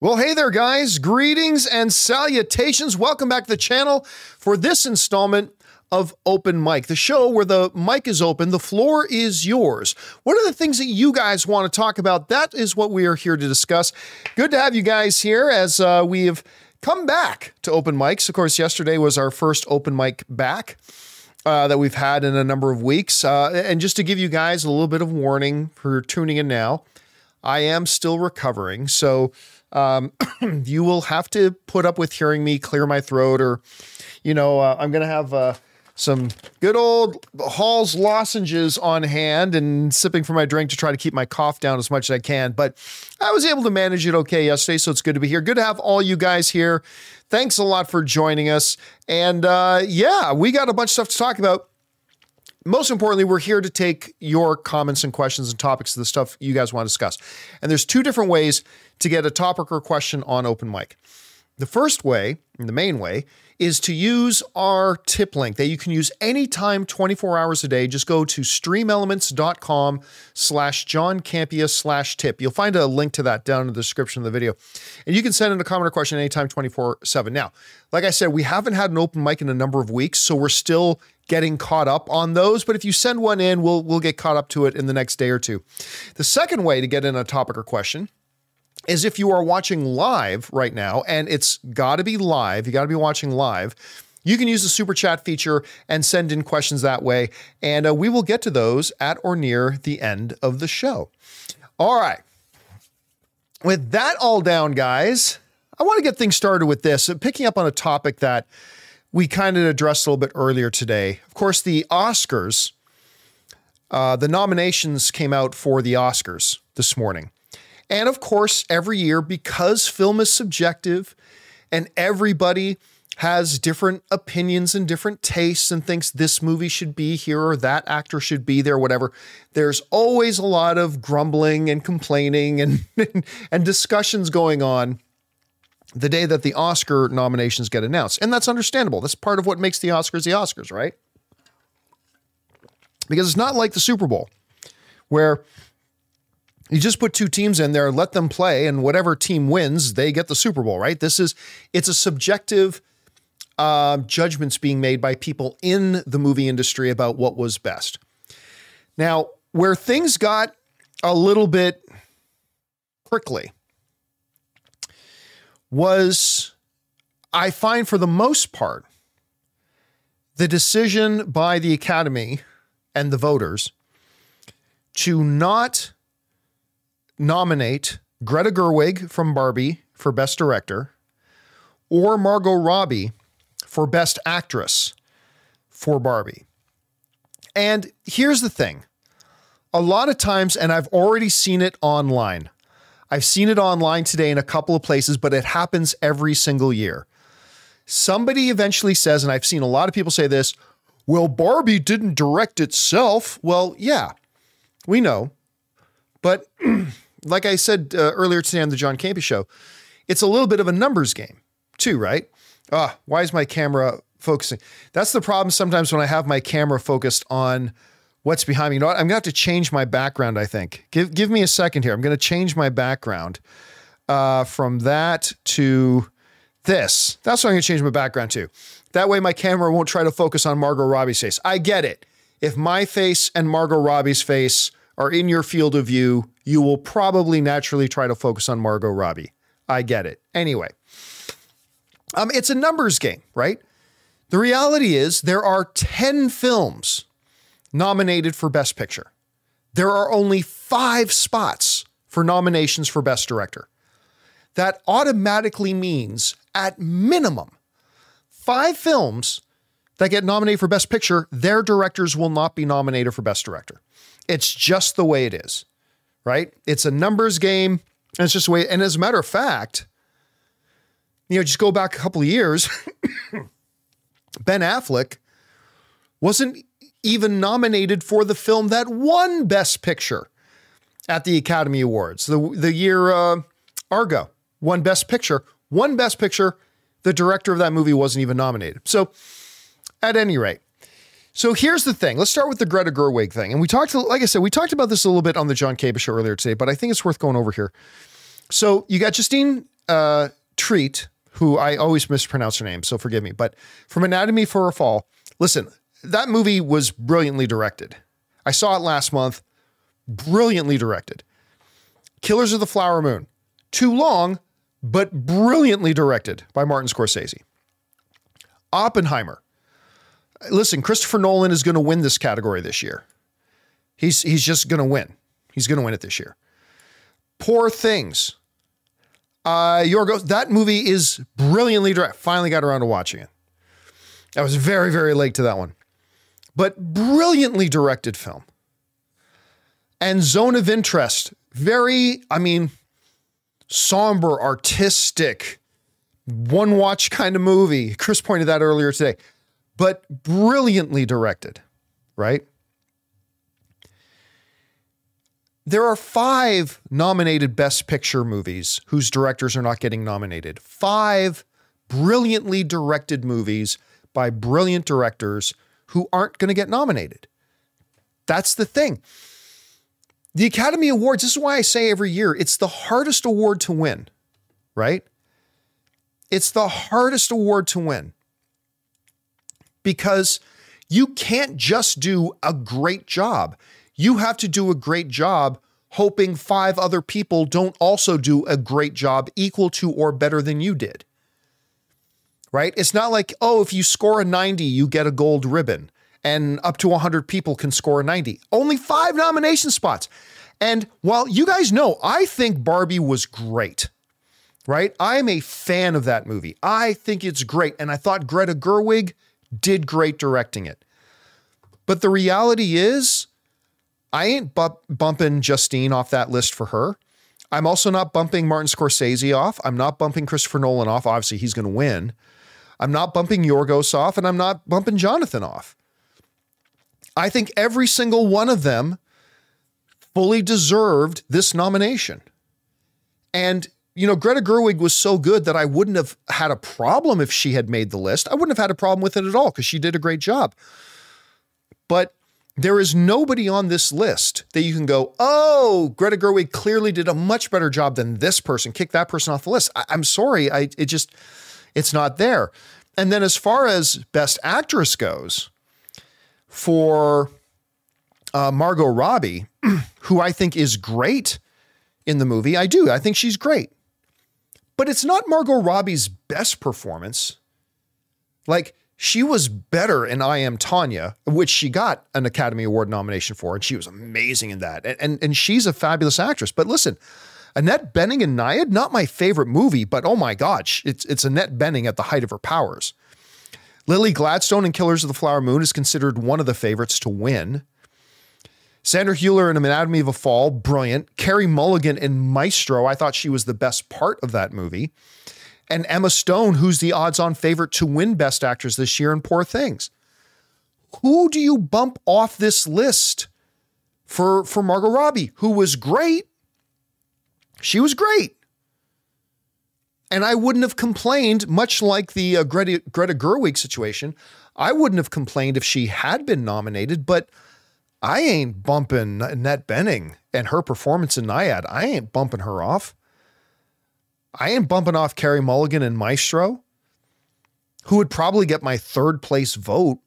Well, hey there, guys. Greetings and salutations. Welcome back to the channel for this installment of Open Mic, the show where the mic is open, the floor is yours. What are the things that you guys want to talk about? That is what we are here to discuss. Good to have you guys here as uh, we have come back to Open Mics. Of course, yesterday was our first Open Mic back. Uh, that we've had in a number of weeks. Uh, and just to give you guys a little bit of warning for tuning in now, I am still recovering. So um, you will have to put up with hearing me clear my throat, or, you know, uh, I'm going to have uh, some good old Hall's lozenges on hand and sipping from my drink to try to keep my cough down as much as I can. But I was able to manage it okay yesterday, so it's good to be here. Good to have all you guys here. Thanks a lot for joining us. And uh, yeah, we got a bunch of stuff to talk about most importantly, we're here to take your comments and questions and topics of the stuff you guys want to discuss. And there's two different ways to get a topic or question on open mic. The first way, the main way, is to use our tip link that you can use anytime 24 hours a day. Just go to streamelements.com slash John Campea slash tip. You'll find a link to that down in the description of the video. And you can send in a comment or question anytime 24 7. Now, like I said, we haven't had an open mic in a number of weeks, so we're still getting caught up on those. But if you send one in, we'll we'll get caught up to it in the next day or two. The second way to get in a topic or question is if you are watching live right now, and it's got to be live, you got to be watching live. You can use the super chat feature and send in questions that way, and uh, we will get to those at or near the end of the show. All right. With that all down, guys, I want to get things started with this, picking up on a topic that we kind of addressed a little bit earlier today. Of course, the Oscars, uh, the nominations came out for the Oscars this morning. And of course, every year, because film is subjective and everybody has different opinions and different tastes and thinks this movie should be here or that actor should be there, whatever, there's always a lot of grumbling and complaining and, and discussions going on the day that the Oscar nominations get announced. And that's understandable. That's part of what makes the Oscars the Oscars, right? Because it's not like the Super Bowl where you just put two teams in there, let them play, and whatever team wins, they get the Super Bowl, right? This is it's a subjective uh, judgments being made by people in the movie industry about what was best. Now, where things got a little bit prickly was, I find for the most part, the decision by the Academy and the voters to not nominate Greta Gerwig from Barbie for Best Director or Margot Robbie for Best Actress for Barbie. And here's the thing a lot of times, and I've already seen it online, I've seen it online today in a couple of places, but it happens every single year. Somebody eventually says, and I've seen a lot of people say this, well, Barbie didn't direct itself. Well, yeah, we know. But like I said uh, earlier today on the John Campea show, it's a little bit of a numbers game too, right? Ah, why is my camera focusing? That's the problem sometimes when I have my camera focused on what's behind me. You know what? I'm gonna have to change my background. I think. Give give me a second here. I'm gonna change my background uh, from that to this. That's what I'm gonna change my background to. That way, my camera won't try to focus on Margot Robbie's face. I get it. If my face and Margot Robbie's face are in your field of view, you will probably naturally try to focus on Margot Robbie. I get it. Anyway, um, it's a numbers game, right? The reality is there are 10 films nominated for Best Picture. There are only five spots for nominations for Best Director. That automatically means, at minimum, five films that get nominated for Best Picture, their directors will not be nominated for Best Director. It's just the way it is, right? It's a numbers game. And it's just the way. And as a matter of fact, you know, just go back a couple of years, Ben Affleck wasn't even nominated for the film that won Best Picture at the Academy Awards. The, the year uh, Argo won Best Picture, won Best Picture. The director of that movie wasn't even nominated. So, at any rate, so here's the thing. Let's start with the Greta Gerwig thing. And we talked, like I said, we talked about this a little bit on the John Campea show earlier today, but I think it's worth going over here. So you got Justine uh, Treat, who I always mispronounce her name, so forgive me, but from Anatomy for a Fall, listen, that movie was brilliantly directed. I saw it last month, brilliantly directed. Killers of the Flower Moon, too long, but brilliantly directed by Martin Scorsese. Oppenheimer. Listen, Christopher Nolan is going to win this category this year. He's he's just going to win. He's going to win it this year. Poor Things. Uh, Yorgos, that movie is brilliantly directed. Finally got around to watching it. I was very, very late to that one. But brilliantly directed film. And Zone of Interest, very, I mean, somber, artistic, one watch kind of movie. Chris pointed that earlier today, but brilliantly directed, right? There are five nominated Best Picture movies whose directors are not getting nominated. Five brilliantly directed movies by brilliant directors who aren't going to get nominated. That's the thing. The Academy Awards, this is why I say every year, it's the hardest award to win, right? It's the hardest award to win because you can't just do a great job. You have to do a great job hoping five other people don't also do a great job equal to or better than you did. Right? It's not like, oh, if you score a 90, you get a gold ribbon and up to 100 people can score a 90. Only five nomination spots. And while you guys know, I think Barbie was great, right? I'm a fan of that movie. I think it's great. And I thought Greta Gerwig did great directing it. But the reality is, I ain't bu- bumping Justine off that list for her. I'm also not bumping Martin Scorsese off. I'm not bumping Christopher Nolan off. Obviously, he's going to win. I'm not bumping Yorgos off, and I'm not bumping Jonathan off. I think every single one of them fully deserved this nomination. And, you know, Greta Gerwig was so good that I wouldn't have had a problem if she had made the list. I wouldn't have had a problem with it at all because she did a great job. But there is nobody on this list that you can go, oh, Greta Gerwig clearly did a much better job than this person. Kick that person off the list. I, am sorry, I it just it's not there. And then as far as best actress goes, for uh, Margot Robbie, who I think is great in the movie, I do. I think she's great, but it's not Margot Robbie's best performance. Like she was better in I Am Tonya, which she got an Academy Award nomination for, and she was amazing in that. And, and, and she's a fabulous actress. But listen, Annette Bening and Nyad, not my favorite movie, but oh my God, it's, it's Annette Bening at the height of her powers. Lily Gladstone in Killers of the Flower Moon is considered one of the favorites to win. Sandra Hüller in Anatomy of a Fall, brilliant. Carey Mulligan in Maestro, I thought she was the best part of that movie and Emma Stone, who's the odds on favorite to win Best Actress this year in Poor Things. Who do you bump off this list for, for Margot Robbie, who was great? She was great. And I wouldn't have complained, much like the uh, Greta, Greta Gerwig situation. I wouldn't have complained if she had been nominated, but I ain't bumping Annette Bening and her performance in Nyad. I ain't bumping her off. I ain't bumping off Carey Mulligan and Maestro, who would probably get my third place vote.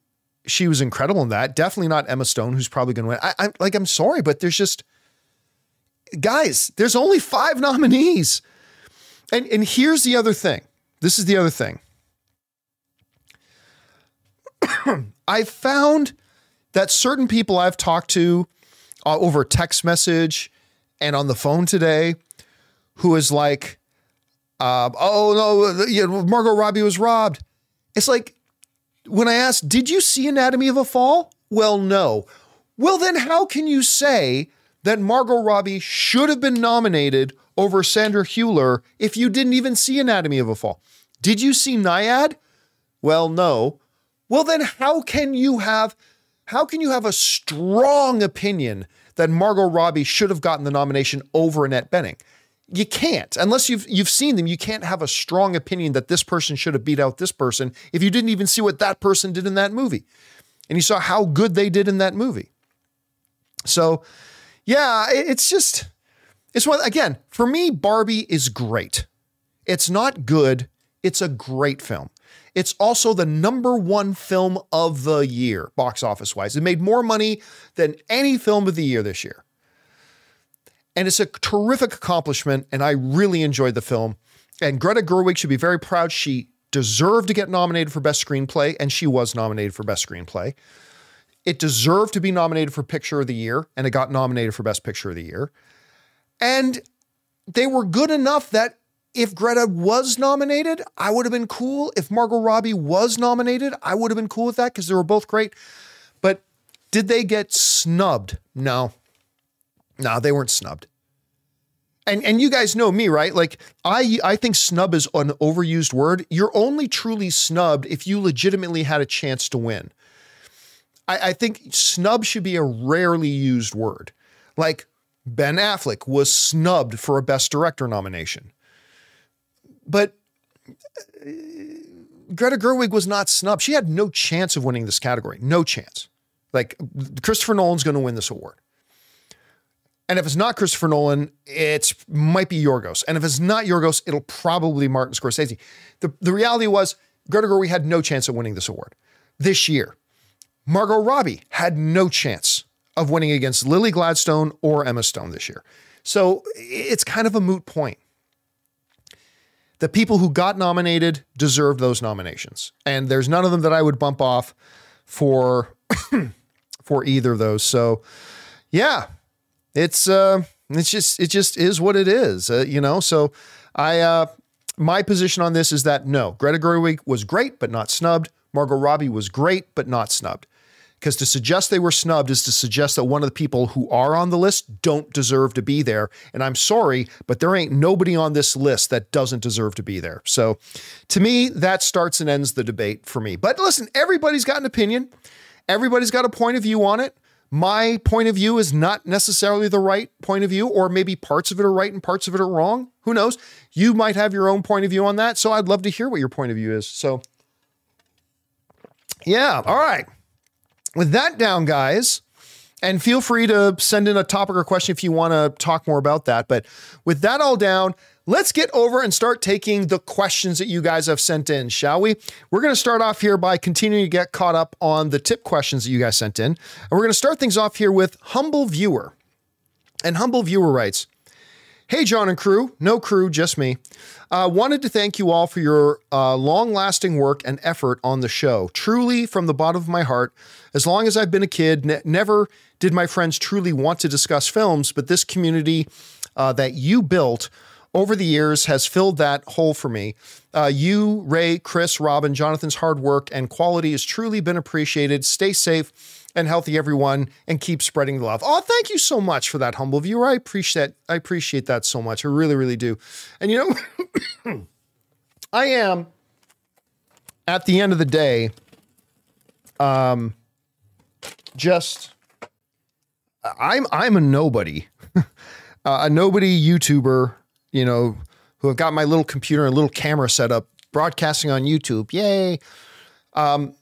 She was incredible in that. Definitely not Emma Stone, who's probably going to win. I, I'm like, I'm sorry, but there's just guys. There's only five nominees, and and here's the other thing. This is the other thing. I found that certain people I've talked to uh, over text message and on the phone today, who is like, uh, oh no, you Margot Robbie was robbed. It's like when I asked, did you see Anatomy of a Fall? Well, no. Well, then how can you say that Margot Robbie should have been nominated over Sandra Hüller if you didn't even see Anatomy of a Fall? Did you see Nyad? Well, no. Well, then how can you have how can you have a strong opinion that Margot Robbie should have gotten the nomination over Annette Bening? you can't. Unless you've you've seen them you can't have a strong opinion that this person should have beat out this person if you didn't even see what that person did in that movie. And you saw how good they did in that movie. So yeah it's just it's one again for me barbie is great. It's not good, it's a great film. It's also the number one film of the year, box office wise. It made more money than any film of the year this year. And it's a terrific accomplishment, and I really enjoyed the film. And Greta Gerwig should be very proud. She deserved to get nominated for Best Screenplay, and she was nominated for Best Screenplay. It deserved to be nominated for Picture of the Year, and it got nominated for Best Picture of the Year. And they were good enough that if Greta was nominated, I would have been cool. If Margot Robbie was nominated, I would have been cool with that because they were both great. But did they get snubbed? No. No, they weren't snubbed. And and you guys know me, right? Like I I think snub is an overused word. You're only truly snubbed if you legitimately had a chance to win. I, I think snub should be a rarely used word. Like Ben Affleck was snubbed for a Best Director nomination. But uh, Greta Gerwig was not snubbed. She had no chance of winning this category. No chance. Like Christopher Nolan's going to win this award. And if it's not Christopher Nolan, it might be Yorgos. And if it's not Yorgos, it'll probably Martin Scorsese. The, the reality was Greta Gerwig had no chance of winning this award this year. Margot Robbie had no chance of winning against Lily Gladstone or Emma Stone this year. So it's kind of a moot point. The people who got nominated deserved those nominations. And there's none of them that I would bump off for for either of those. So yeah, it's uh it's just it just is what it is, uh, you know. So I uh my position on this is that no, Greta Gerwig was great but not snubbed. Margot Robbie was great but not snubbed. Because to suggest they were snubbed is to suggest that one of the people who are on the list don't deserve to be there. And I'm sorry, but there ain't nobody on this list that doesn't deserve to be there. So to me, that starts and ends the debate for me. But listen, everybody's got an opinion, everybody's got a point of view on it. My point of view is not necessarily the right point of view, or maybe parts of it are right and parts of it are wrong. Who knows? You might have your own point of view on that. So I'd love to hear what your point of view is. So, yeah, all right with that down, guys, and feel free to send in a topic or question if you want to talk more about that. But with that all down, let's get over and start taking the questions that you guys have sent in, shall we? We're going to start off here by continuing to get caught up on the tip questions that you guys sent in. And we're going to start things off here with Humble Viewer. And Humble Viewer writes, Hey, John and crew. No crew, just me. Uh, wanted to thank you all for your uh, long lasting work and effort on the show. Truly, from the bottom of my heart, as long as I've been a kid, ne- never did my friends truly want to discuss films, but this community uh, that you built over the years has filled that hole for me. Uh, you, Ray, Chris, Robin, Jonathan's hard work and quality has truly been appreciated. Stay safe and healthy, everyone, and keep spreading the love. Oh, thank you so much for that humble viewer. I appreciate that. I appreciate that so much. I really, really do. And you know, I am at the end of the day, um, just I'm I'm a nobody, uh, a nobody YouTuber. You know, who have got my little computer and little camera set up, broadcasting on YouTube. Yay! Um,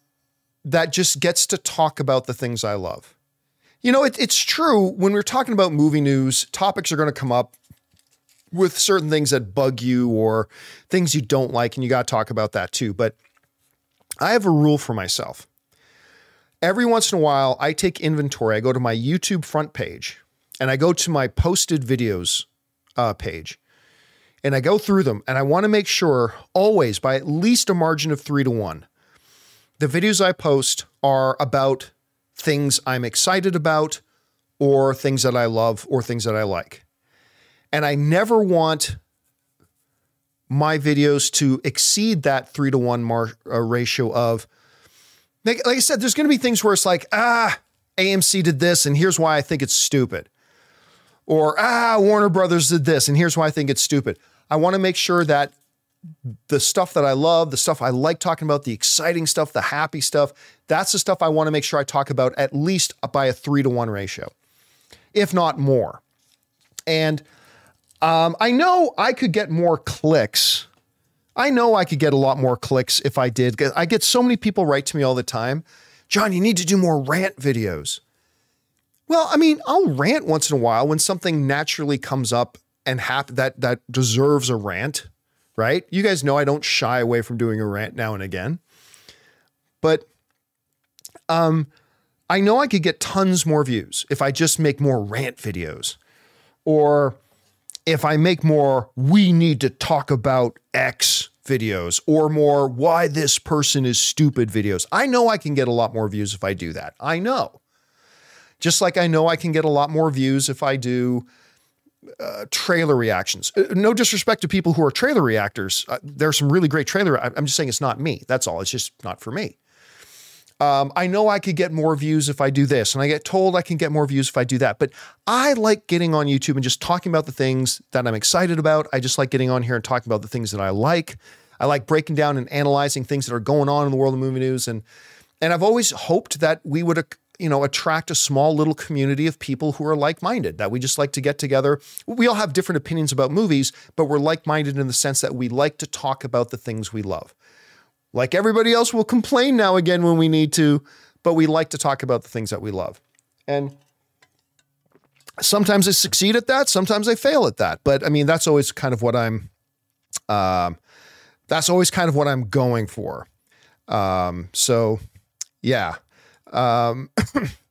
that just gets to talk about the things I love. You know, it, it's true when we're talking about movie news, topics are going to come up with certain things that bug you or things you don't like, and you got to talk about that too. But I have a rule for myself. Every once in a while, I take inventory. I go to my YouTube front page and I go to my posted videos uh, page and I go through them and I want to make sure always by at least a margin of three to one the videos I post are about things I'm excited about or things that I love or things that I like. And I never want my videos to exceed that three to one mar- uh, ratio of, like, like I said, there's going to be things where it's like, ah, AMC did this, and here's why I think it's stupid. Or, ah, Warner Brothers did this, and here's why I think it's stupid. I want to make sure that the stuff that I love, the stuff I like talking about, the exciting stuff, the happy stuff, that's the stuff I want to make sure I talk about at least by a three to one ratio, if not more. And um, I know I could get more clicks. I know I could get a lot more clicks if I did. I get so many people write to me all the time John, you need to do more rant videos. Well, I mean, I'll rant once in a while when something naturally comes up and hap- that that deserves a rant right? You guys know I don't shy away from doing a rant now and again. But um I know I could get tons more views if I just make more rant videos or if I make more we need to talk about X videos or more why this person is stupid videos. I know I can get a lot more views if I do that. I know. Just like I know I can get a lot more views if I do uh, trailer reactions. Uh, no disrespect to people who are trailer reactors. Uh, are some really great trailer. I'm just saying it's not me. That's all. It's just not for me. Um, I know I could get more views if I do this, and I get told I can get more views if I do that. But I like getting on YouTube and just talking about the things that I'm excited about. I just like getting on here and talking about the things that I like. I like breaking down and analyzing things that are going on in the world of movie news, and and I've always hoped that we would you know attract a small little community of people who are like-minded that we just like to get together we all have different opinions about movies but we're like-minded in the sense that we like to talk about the things we love like everybody else, we'll complain now again when we need to, but we like to talk about the things that we love. And sometimes I succeed at that, sometimes I fail at that. But I mean, that's always kind of what I'm. Um, that's always kind of what I'm going for. Um, so, yeah. Um,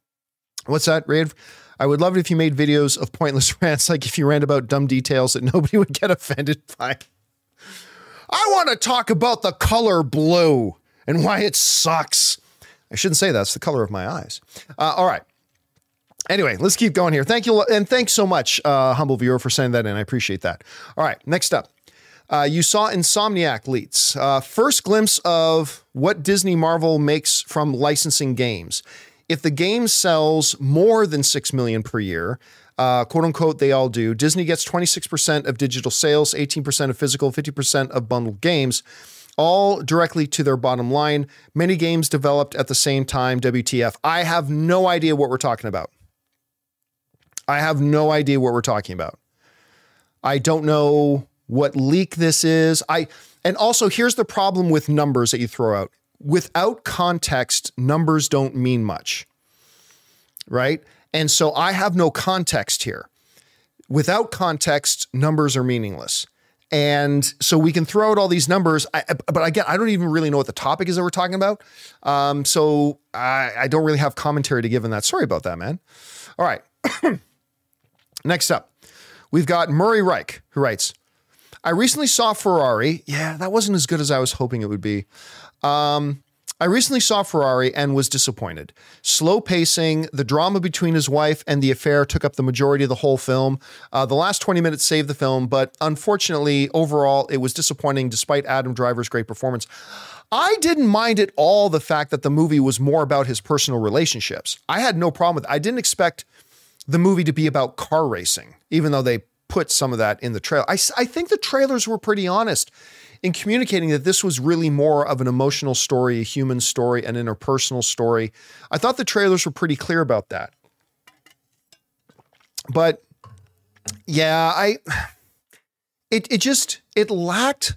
what's that, Raid? I would love it if you made videos of pointless rants, like if you rant about dumb details that nobody would get offended by. I want to talk about the color blue and why it sucks. I shouldn't say that's the color of my eyes. Uh, all right. Anyway, let's keep going here. Thank you. And thanks so much, uh, humble viewer, for sending that in. I appreciate that. All right. Next up. Uh, you saw Insomniac leaks. Uh, first glimpse of what Disney Marvel makes from licensing games. If the game sells more than 6 million per year, uh, quote unquote, they all do. Disney gets 26% of digital sales, 18% of physical, 50% of bundled games, all directly to their bottom line. Many games developed at the same time. WTF. I have no idea what we're talking about. I have no idea what we're talking about. I don't know what leak this is. I and also here's the problem with numbers that you throw out. Without context, numbers don't mean much. Right? And so I have no context here. Without context, numbers are meaningless. And so we can throw out all these numbers, I, but again, I don't even really know what the topic is that we're talking about. Um, so I, I don't really have commentary to give in that. Sorry about that, man. All right. Next up, we've got Murray Reich, who writes, I recently saw Ferrari. Yeah, that wasn't as good as I was hoping it would be. Um, I recently saw Ferrari and was disappointed. Slow pacing, the drama between his wife and the affair took up the majority of the whole film. Uh, the last 20 minutes saved the film, but unfortunately, overall, it was disappointing despite Adam Driver's great performance. I didn't mind at all the fact that the movie was more about his personal relationships. I had no problem with it. I didn't expect the movie to be about car racing, even though they put some of that in the trailer. I, I think the trailers were pretty honest in communicating that this was really more of an emotional story, a human story, an interpersonal story. I thought the trailers were pretty clear about that. But yeah, I it it just it lacked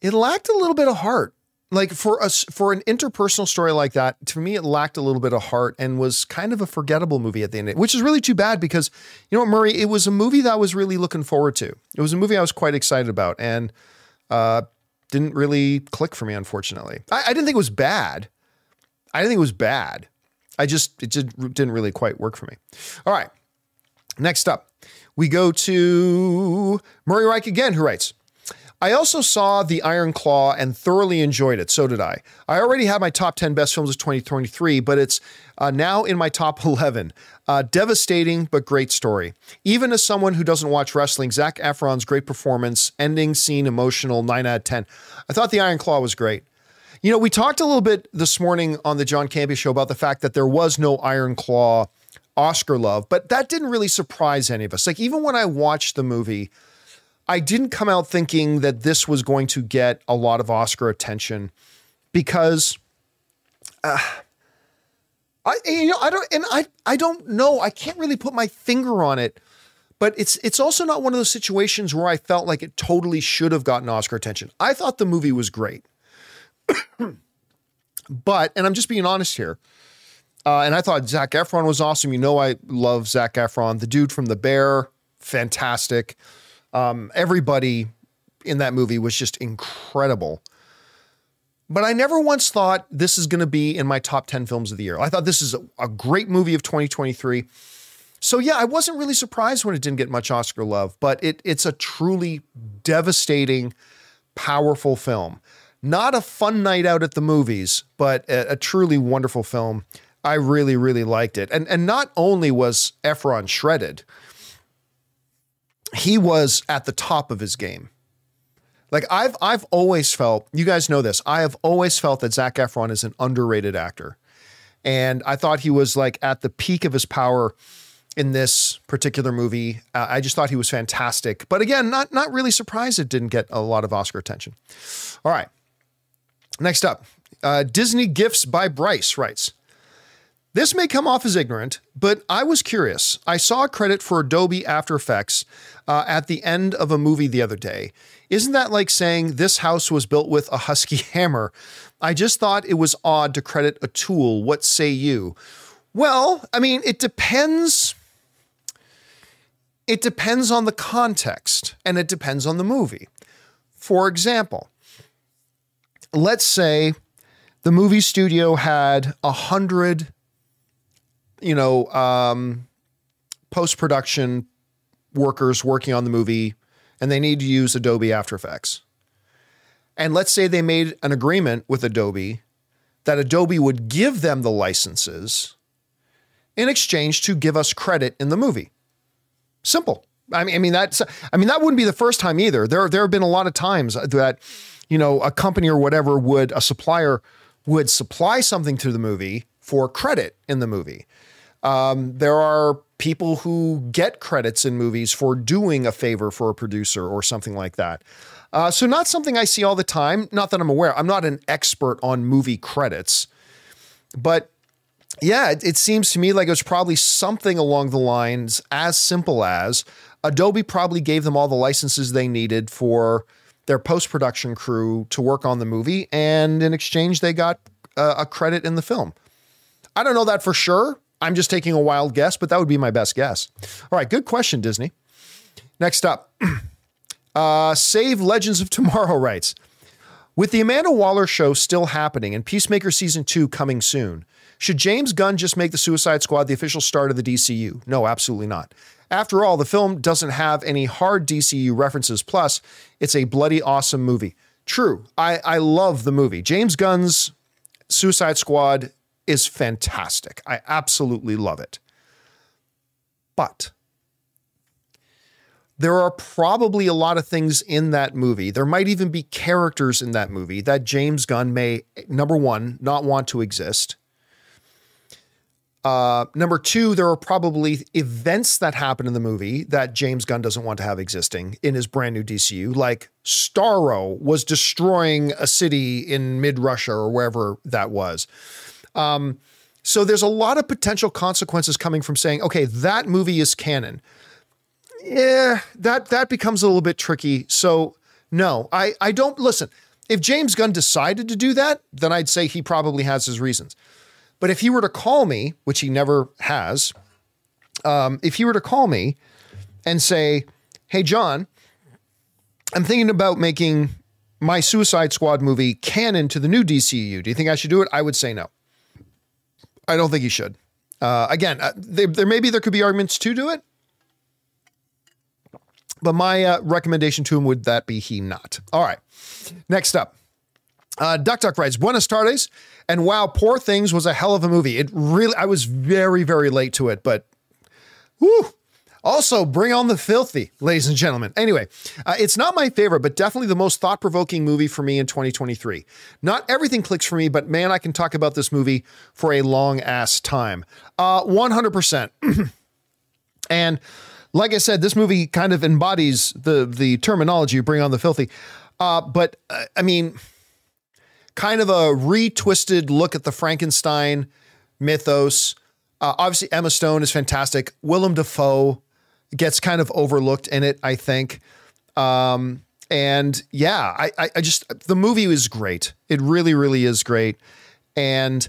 it lacked a little bit of heart like for us for an interpersonal story like that to me it lacked a little bit of heart and was kind of a forgettable movie at the end which is really too bad because you know murray it was a movie that i was really looking forward to. It was a movie i was quite excited about and uh, didn't really click for me unfortunately. I, I, didn't think it was bad. I didn't think it was bad. I just it just didn't really quite work for me. All right. Next up we go to murray reich again who writes I also saw The Iron Claw and thoroughly enjoyed it. So did I. I already have my top 10 best films of 2023, but it's uh, now in my top 11. Uh, devastating, but great story. Even as someone who doesn't watch wrestling, Zac Efron's great performance, ending scene emotional, 9 out of 10. I thought The Iron Claw was great. You know, we talked a little bit this morning on the John Campea show about the fact that there was no Iron Claw Oscar love, but that didn't really surprise any of us. Like, even when I watched the movie, I didn't come out thinking that this was going to get a lot of Oscar attention because uh, I you know I don't and I I don't know I can't really put my finger on it but it's it's also not one of those situations where I felt like it totally should have gotten Oscar attention. I thought the movie was great. but and I'm just being honest here. Uh, and I thought Zac Efron was awesome. You know, I love Zac Efron, the dude from The Bear, fantastic. Um, everybody in that movie was just incredible. But I never once thought this is going to be in my top 10 films of the year. I thought this is a, a great movie of 2023. So yeah, I wasn't really surprised when it didn't get much Oscar love, but it it's a truly devastating, powerful film. Not a fun night out at the movies, but a, a truly wonderful film. I really, really liked it. And and not only was Efron shredded, he was at the top of his game. Like I've I've always felt, you guys know this, I have always felt that Zac Efron is an underrated actor. And I thought he was like at the peak of his power in this particular movie. Uh, I just thought he was fantastic. But again, not not really surprised it didn't get a lot of Oscar attention. All right. Next up, uh, Disney Gifts by Bryce writes, this may come off as ignorant, but I was curious. I saw a credit for Adobe After Effects uh, at the end of a movie the other day. Isn't that like saying this house was built with a husky hammer? I just thought it was odd to credit a tool. What say you? Well, I mean, it depends. It depends on the context and it depends on the movie. For example, let's say the movie studio had a hundred you know, um, post production workers working on the movie and they need to use Adobe After Effects. And let's say they made an agreement with Adobe that Adobe would give them the licenses in exchange to give us credit in the movie. Simple. I mean, I mean that's I mean that wouldn't be the first time either. There there have been a lot of times that you know a company or whatever would a supplier would supply something to the movie for credit in the movie. Um, there are people who get credits in movies for doing a favor for a producer or something like that. Uh, so, not something I see all the time. Not that I'm aware. I'm not an expert on movie credits, but yeah, it, it seems to me like it was probably something along the lines as simple as Adobe probably gave them all the licenses they needed for their post production crew to work on the movie, and in exchange, they got uh, a credit in the film. I don't know that for sure. I'm just taking a wild guess, but that would be my best guess. All right, good question, Disney. Next up, uh, Save Legends of Tomorrow writes With the Amanda Waller show still happening and Peacemaker season two coming soon, should James Gunn just make the Suicide Squad the official start of the DCU? No, absolutely not. After all, the film doesn't have any hard DCU references. Plus, it's a bloody awesome movie. True, I, I love the movie. James Gunn's Suicide Squad is fantastic. I absolutely love it. But there are probably a lot of things in that movie. There might even be characters in that movie that James Gunn may, number one, not want to exist. Uh, number two, there are probably events that happen in the movie that James Gunn doesn't want to have existing in his brand new DCU, like Starro was destroying a city in mid Russia or wherever that was. Um, so there's a lot of potential consequences coming from saying, okay, that movie is canon. Yeah, that that becomes a little bit tricky. So no, I I don't listen. If James Gunn decided to do that, then I'd say he probably has his reasons. But if he were to call me, which he never has, um, if he were to call me and say, "Hey, John, I'm thinking about making my Suicide Squad movie canon to the new DCU. Do you think I should do it?" I would say no. I don't think he should. Uh, again, uh, they, there maybe there could be arguments to do it, but my uh, recommendation to him would that be he not. All right, next up, uh, Duck Duck writes Buenas tardes, and wow, Poor Things was a hell of a movie. It really, I was very very late to it, but whoo, also, bring on the filthy, ladies and gentlemen. Anyway, uh, it's not my favorite, but definitely the most thought provoking movie for me in 2023. Not everything clicks for me, but man, I can talk about this movie for a long ass time. Uh, 100%. and like I said, this movie kind of embodies the, the terminology bring on the filthy. Uh, but uh, I mean, kind of a retwisted look at the Frankenstein mythos. Uh, obviously, Emma Stone is fantastic. Willem Dafoe gets kind of overlooked in it, I think. Um, and yeah, I, I, I just the movie is great. It really, really is great. And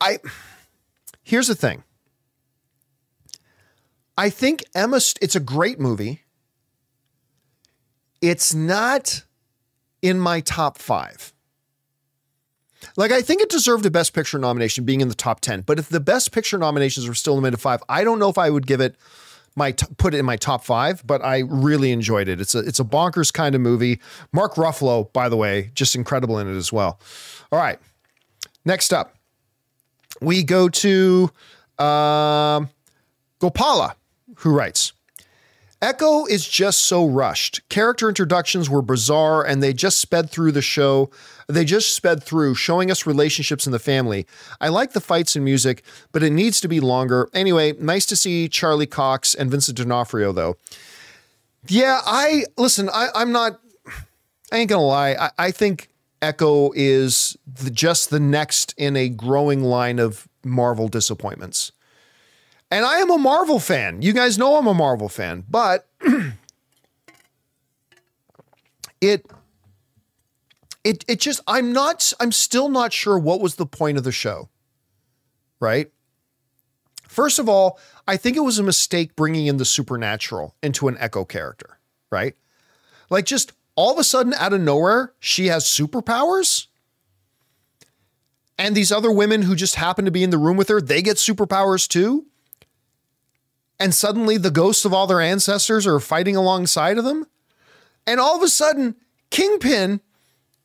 I here's the thing. I think Emma, it's a great movie. it's not in my top five. Like, I think it deserved a Best Picture nomination being in the top 10. But if the Best Picture nominations were still limited to five, I don't know if I would give it my t- put it in my top five, but I really enjoyed it. It's a it's a bonkers kind of movie. Mark Ruffalo, by the way, just incredible in it as well. All right, next up, we go to um, Gopala, who writes. Echo is just so rushed. Character introductions were bizarre and they just sped through the show. They just sped through, showing us relationships in the family. I like the fights and music, but it needs to be longer. Anyway, nice to see Charlie Cox and Vincent D'Onofrio, though. Yeah, I listen, I, am not, I ain't gonna lie. I, I think Echo is the, just the next in a growing line of Marvel disappointments. And I am a Marvel fan. You guys know I'm a Marvel fan, but it it it just I'm not I'm still not sure what was the point of the show. Right? First of all, I think it was a mistake bringing in the supernatural into an Echo character, right? Like just all of a sudden out of nowhere, she has superpowers? And these other women who just happen to be in the room with her, they get superpowers too? and suddenly the ghosts of all their ancestors are fighting alongside of them. And all of a sudden, Kingpin,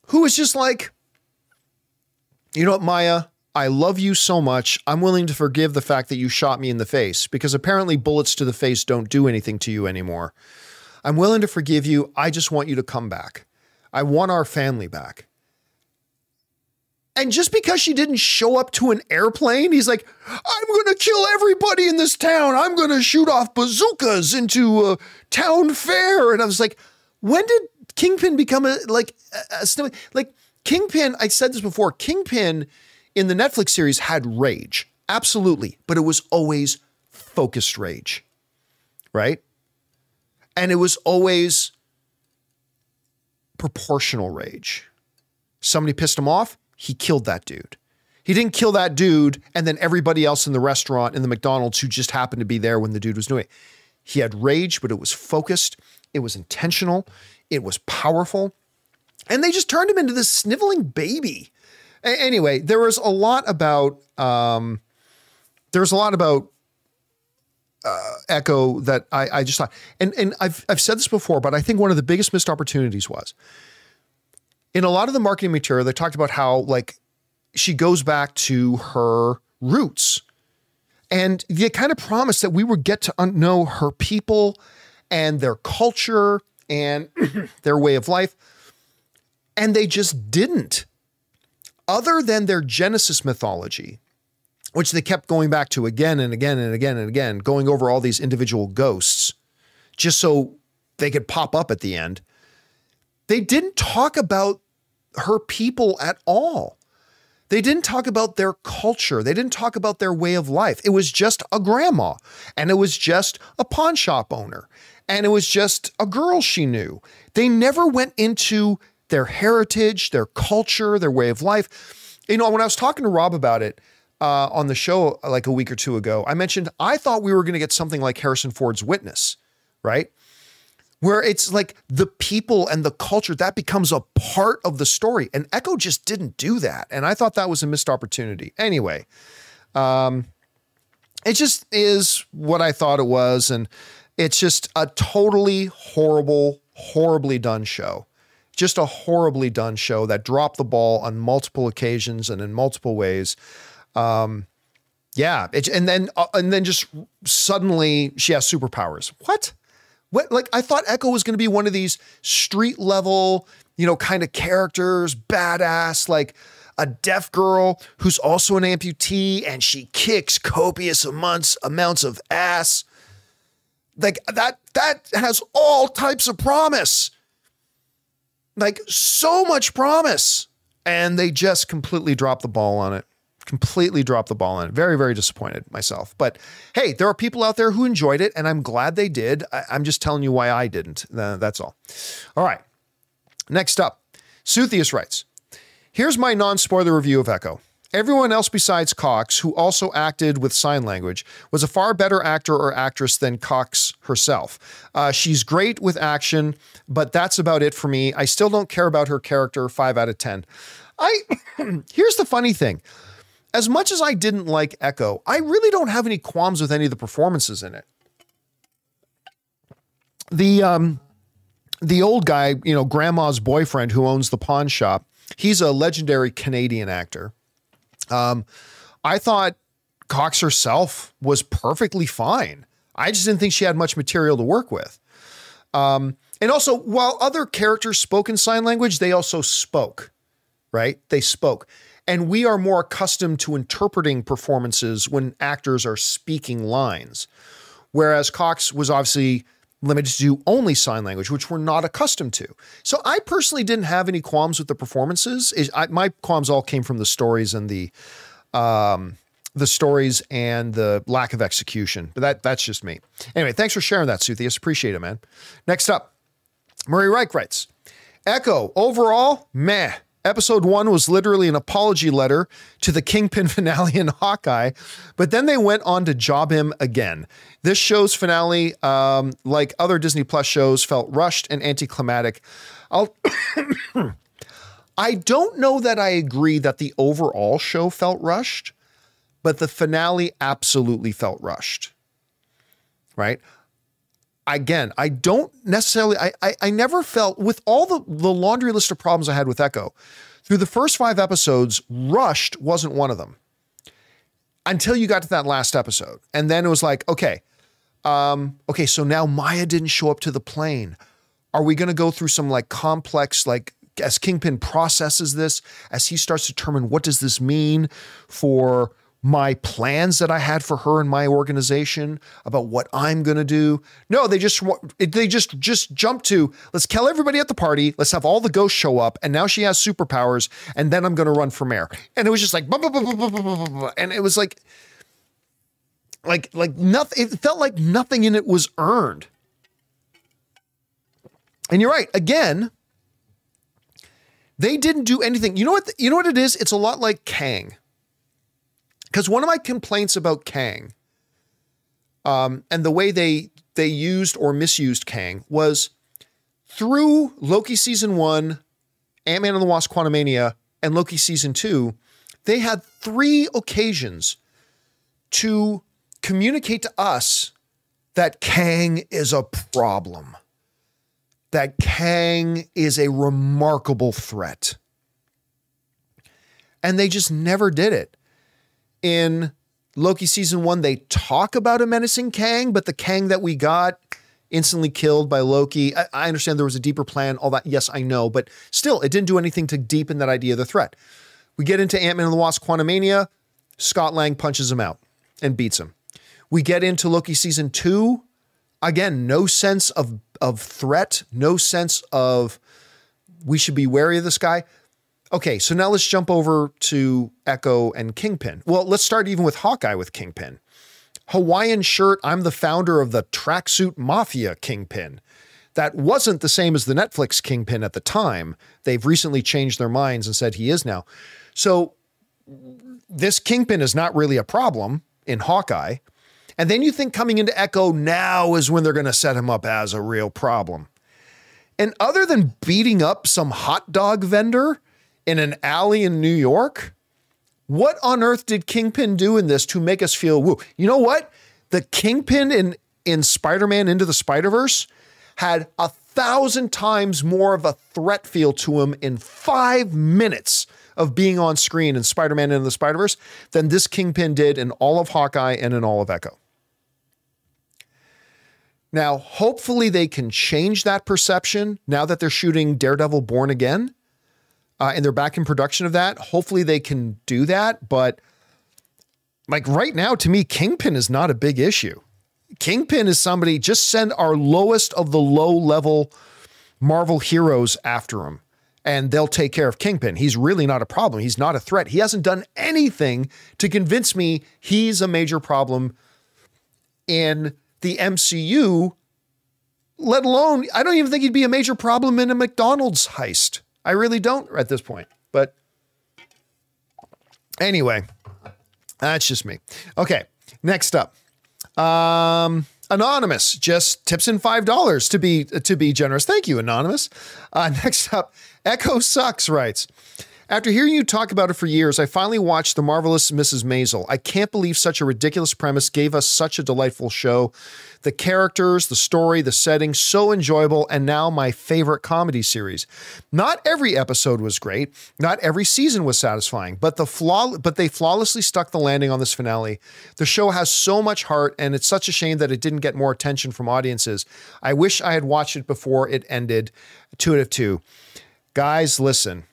who is just like, you know what, Maya, I love you so much. I'm willing to forgive the fact that you shot me in the face because apparently bullets to the face don't do anything to you anymore. I'm willing to forgive you. I just want you to come back. I want our family back. And just because she didn't show up to an airplane, he's like, I'm going to kill everybody in this town. I'm going to shoot off bazookas into a town fair. And I was like, when did Kingpin become a, like, a, a, like Kingpin? I said this before. Kingpin in the Netflix series had rage. Absolutely. But it was always focused rage. Right. And it was always proportional rage. Somebody pissed him off he killed that dude. He didn't kill that dude and then everybody else in the restaurant in the McDonald's who just happened to be there when the dude was doing it. He had rage, but it was focused, it was intentional, it was powerful. And they just turned him into this sniveling baby. A- anyway, there was a lot about um, there was a lot about uh, Echo that I, I just thought, and and I've I've said this before, but I think one of the biggest missed opportunities was in a lot of the marketing material, they talked about how like she goes back to her roots. And they kind of promised that we would get to know her people and their culture and their way of life. And they just didn't. Other than their Genesis mythology, which they kept going back to again and again and again and again, going over all these individual ghosts just so they could pop up at the end. They didn't talk about her people at all. They didn't talk about their culture. They didn't talk about their way of life. It was just a grandma and it was just a pawn shop owner and it was just a girl she knew. They never went into their heritage, their culture, their way of life. You know, when I was talking to Rob about it uh, on the show like a week or two ago, I mentioned I thought we were going to get something like Harrison Ford's Witness, right? where it's like the people and the culture that becomes a part of the story. And Echo just didn't do that. And I thought that was a missed opportunity. Anyway, um, it just is what I thought it was. And it's just a totally horrible, horribly done show. Just a horribly done show that dropped the ball on multiple occasions and in multiple ways. Um, yeah, it, and then uh, and then just suddenly she has superpowers. What? What, like I thought Echo was going to be one of these street level, you know, kind of characters, badass, like a deaf girl who's also an amputee and she kicks copious amounts amounts of ass. Like that that has all types of promise. Like so much promise. And they just completely drop the ball on it completely drop the ball on it. Very, very disappointed myself. But hey, there are people out there who enjoyed it, and I'm glad they did. I, am just telling you why I didn't. That's all. All right. Next up, Suthius writes Here's my non spoiler review of Echo. Everyone else besides Cox, who also acted with sign language, was a far better actor or actress than Cox herself. Uh, she's great with action, but that's about it for me. I still don't care about her character. Five out of ten. I here's the funny thing. As much as I didn't like Echo, I really don't have any qualms with any of the performances in it. The um, the old guy, you know, grandma's boyfriend who owns the pawn shop, he's a legendary Canadian actor. Um, I thought Cox herself was perfectly fine. I just didn't think she had much material to work with. Um, and also, while other characters spoke in sign language, they also spoke, right? They spoke. And we are more accustomed to interpreting performances when actors are speaking lines. Whereas Cox was obviously limited to only sign language, which we're not accustomed to. So I personally didn't have any qualms with the performances. I, my qualms all came from the stories and the um, the stories and the lack of execution. But that that's just me. Anyway, thanks for sharing that, Suthius. Appreciate it, man. Next up, Murray Reich writes, Echo overall, meh. Episode one was literally an apology letter to the Kingpin finale in Hawkeye, but then they went on to job him again. This show's finale, um, like other Disney Plus shows, felt rushed and anticlimactic. I'll. I don't know that I agree that the overall show felt rushed, but the finale absolutely felt rushed. Right? Again, I don't necessarily, I, I, I, never felt with all the, the laundry list of problems I had with Echo through the first five episodes, rushed wasn't one of them until you got to that last episode. And then it was like, okay, um, okay, so now Maya didn't show up to the plane. Are we going to go through some like complex, like as Kingpin processes this, as he starts to determine what does this mean for my plans that I had for her and my organization about what I'm going to do. No, they just they just just jump to let's kill everybody at the party. Let's have all the ghosts show up, and now she has superpowers, and then I'm going to run for mayor. And it was just like, blah, blah, blah, and it was like, like like nothing. It felt like nothing in it was earned. And you're right. Again, they didn't do anything. You know what? You know what it is? It's a lot like Kang because one of my complaints about Kang um, and the way they they used or misused Kang was through Loki season one, Ant Man and the Wasp Quantumania, and Loki season two, they had three occasions to communicate to us that Kang is a problem, that Kang is a remarkable threat. And they just never did it in Loki season one, they talk about a menacing Kang, but the Kang that we got instantly killed by Loki. I, I, understand there was a deeper plan, all that. Yes, I know, but still, it didn't do anything to deepen that idea of the threat. We get into Ant Man and the Wasp Quantumania. Scott Lang punches him out and beats him. We get into Loki season two. Again, no sense of, of threat, no sense of we should be wary of this guy. Okay, so now let's jump over to Echo and Kingpin. Well, let's start even with Hawkeye with Kingpin. Hawaiian shirt, I'm the founder of the tracksuit mafia Kingpin. That wasn't the same as the Netflix Kingpin at the time. They've recently changed their minds and said he is now. So this Kingpin is not really a problem in Hawkeye. And then you think coming into Echo now is when they're going to set him up as a real problem. And other than beating up some hot dog vendor, in an alley in New York? What on earth did Kingpin do in this to make us feel woo? You know what? The Kingpin in in Spider-Man Into the Spider-Verse had a thousand times more of a threat feel to him in five minutes of being on screen in Spider-Man Into the Spider-Verse than this Kingpin did in all of Hawkeye and in all of Echo. Now, hopefully they can change that perception now that they're shooting Daredevil Born Again uh, and they're back in production of that. Hopefully they can do that. But like right now, to me, Kingpin is not a big issue. Kingpin is somebody, just send our lowest of the low level Marvel heroes after him and they'll take care of Kingpin. He's really not a problem. He's not a threat. He hasn't done anything to convince me he's a major problem in the MCU, let alone, I don't even think he'd be a major problem in a McDonald's heist. I really don't at this point. But Anyway, that's just me. Okay, next up. Um, anonymous just tips in five dollars to be to be generous. Thank you, anonymous. Uh, next up, Echo sucks writes. After hearing you talk about it for years, I finally watched The Marvelous Mrs. Maisel. I can't believe such a ridiculous premise gave us such a delightful show. The characters, the story, the setting, so enjoyable, and now my favorite comedy series. Not every episode was great, not every season was satisfying, but the flaw but they flawlessly stuck the landing on this finale. The show has so much heart, and it's such a shame that it didn't get more attention from audiences. I wish I had watched it before it ended. Two out of two. Guys, listen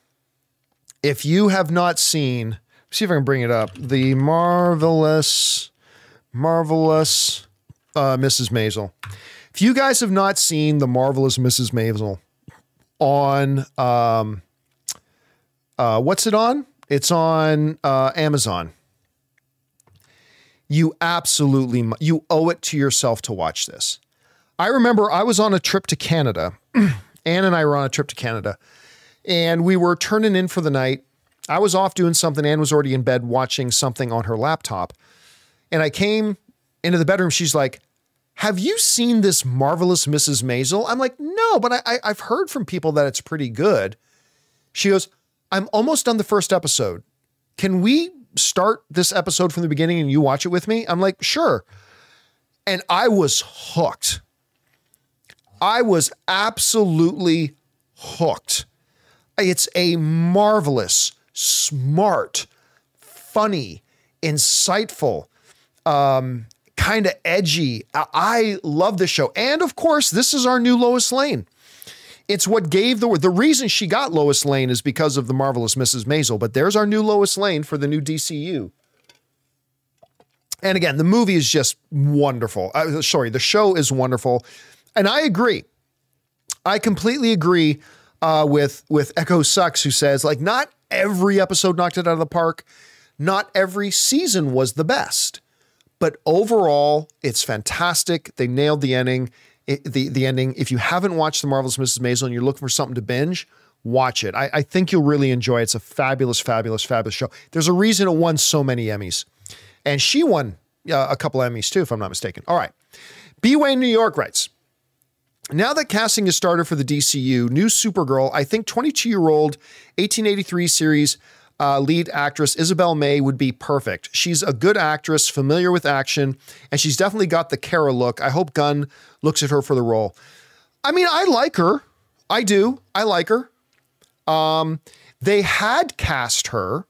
if you have not seen, see if I can bring it up, the marvelous, marvelous uh, Mrs. Maisel. If you guys have not seen the marvelous Mrs. Maisel on, um, uh, what's it on? It's on uh, Amazon. You absolutely you owe it to yourself to watch this. I remember I was on a trip to Canada. Anne and I were on a trip to Canada and we were turning in for the night. I was off doing something. Anne was already in bed watching something on her laptop. And I came into the bedroom. She's like, Have you seen this marvelous Mrs. Maisel? I'm like, No, but I, I, have heard from people that it's pretty good. She goes, I'm almost done the first episode. Can we start this episode from the beginning and you watch it with me? I'm like, Sure. And I was hooked. I was absolutely hooked. It's a marvelous, smart, funny, insightful, um, kind of edgy. I love this show. And of course, this is our new Lois Lane. It's what gave the the reason she got Lois Lane is because of the marvelous Mrs. Maisel. But there's our new Lois Lane for the new DCU. And again, the movie is just wonderful. Uh, sorry, the show is wonderful, and I agree. I completely agree uh, with with Echo Sucks, who says like not every episode knocked it out of the park, not every season was the best, but overall it's fantastic. They nailed the ending. It, the the ending. If you haven't watched the Marvelous Mrs. Maisel and you're looking for something to binge, watch it. I, I think you'll really enjoy it. It's a fabulous, fabulous, fabulous show. There's a reason it won so many Emmys, and she won uh, a couple Emmys too, if I'm not mistaken. All right, B Wayne New York writes. Now that casting has started for the DCU, new Supergirl, I think 22 year old 1883 series uh, lead actress Isabel May would be perfect. She's a good actress, familiar with action, and she's definitely got the Kara look. I hope Gunn looks at her for the role. I mean, I like her. I do. I like her. Um, they had cast her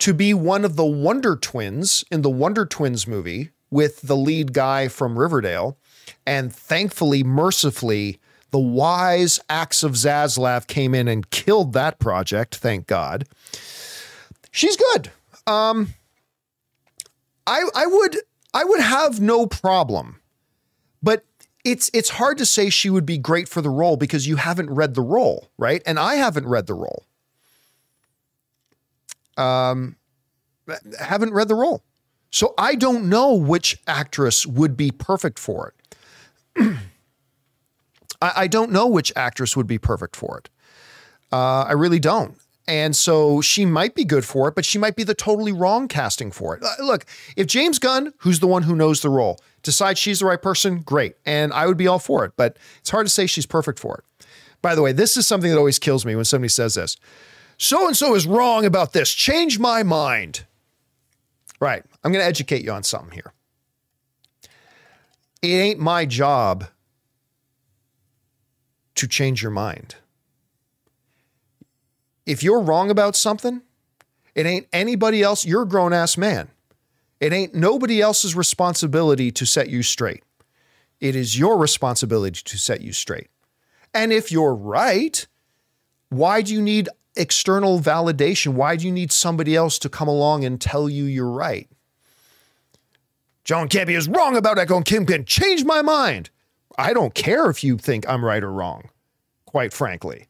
to be one of the Wonder Twins in the Wonder Twins movie with the lead guy from Riverdale. And thankfully, mercifully, the wise acts of Zaslav came in and killed that project. Thank God. She's good. Um, I I would I would have no problem, but it's it's hard to say she would be great for the role because you haven't read the role, right? And I haven't read the role. Um, haven't read the role, so I don't know which actress would be perfect for it. I, I, don't know which actress would be perfect for it. Uh, I really don't. And so she might be good for it, but she might be the totally wrong casting for it. Uh, look, if James Gunn, who's the one who knows the role, decides she's the right person, great. And I would be all for it, but it's hard to say she's perfect for it. By the way, this is something that always kills me when somebody says this. So and so is wrong about this. Change my mind. Right. I'm going to educate you on something here it ain't my job to change your mind. If you're wrong about something, it ain't anybody else. You're a grown ass man. It ain't nobody else's responsibility to set you straight. It is your responsibility to set you straight. And if you're right, why do you need external validation? Why do you need somebody else to come along and tell you you're right? John Campea is wrong about Echo and Kingpin. Change my mind. I don't care if you think I'm right or wrong, quite frankly.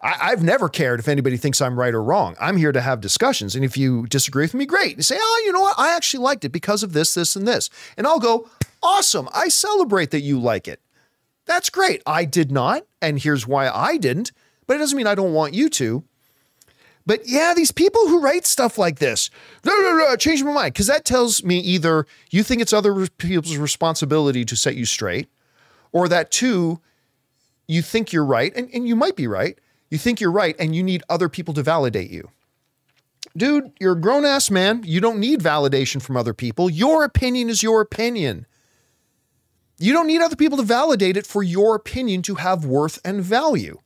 I, have never cared if anybody thinks I'm right or wrong. I'm here to have discussions. And if you disagree with me, great. You say, oh, you know what? I actually liked it because of this, this, and this. And I'll go, awesome. I celebrate that you like it. That's great. I did not. And here's why I didn't. But it doesn't mean I don't want you to. But yeah, these people who write stuff like this, no, no, no, change my mind. Because that tells me either you think it's other people's responsibility to set you straight, or that two, you think you're right, and, and you might be right. You think you're right, and you need other people to validate you. Dude, you're a grown ass man. You don't need validation from other people. Your opinion is your opinion. You don't need other people to validate it for your opinion to have worth and value.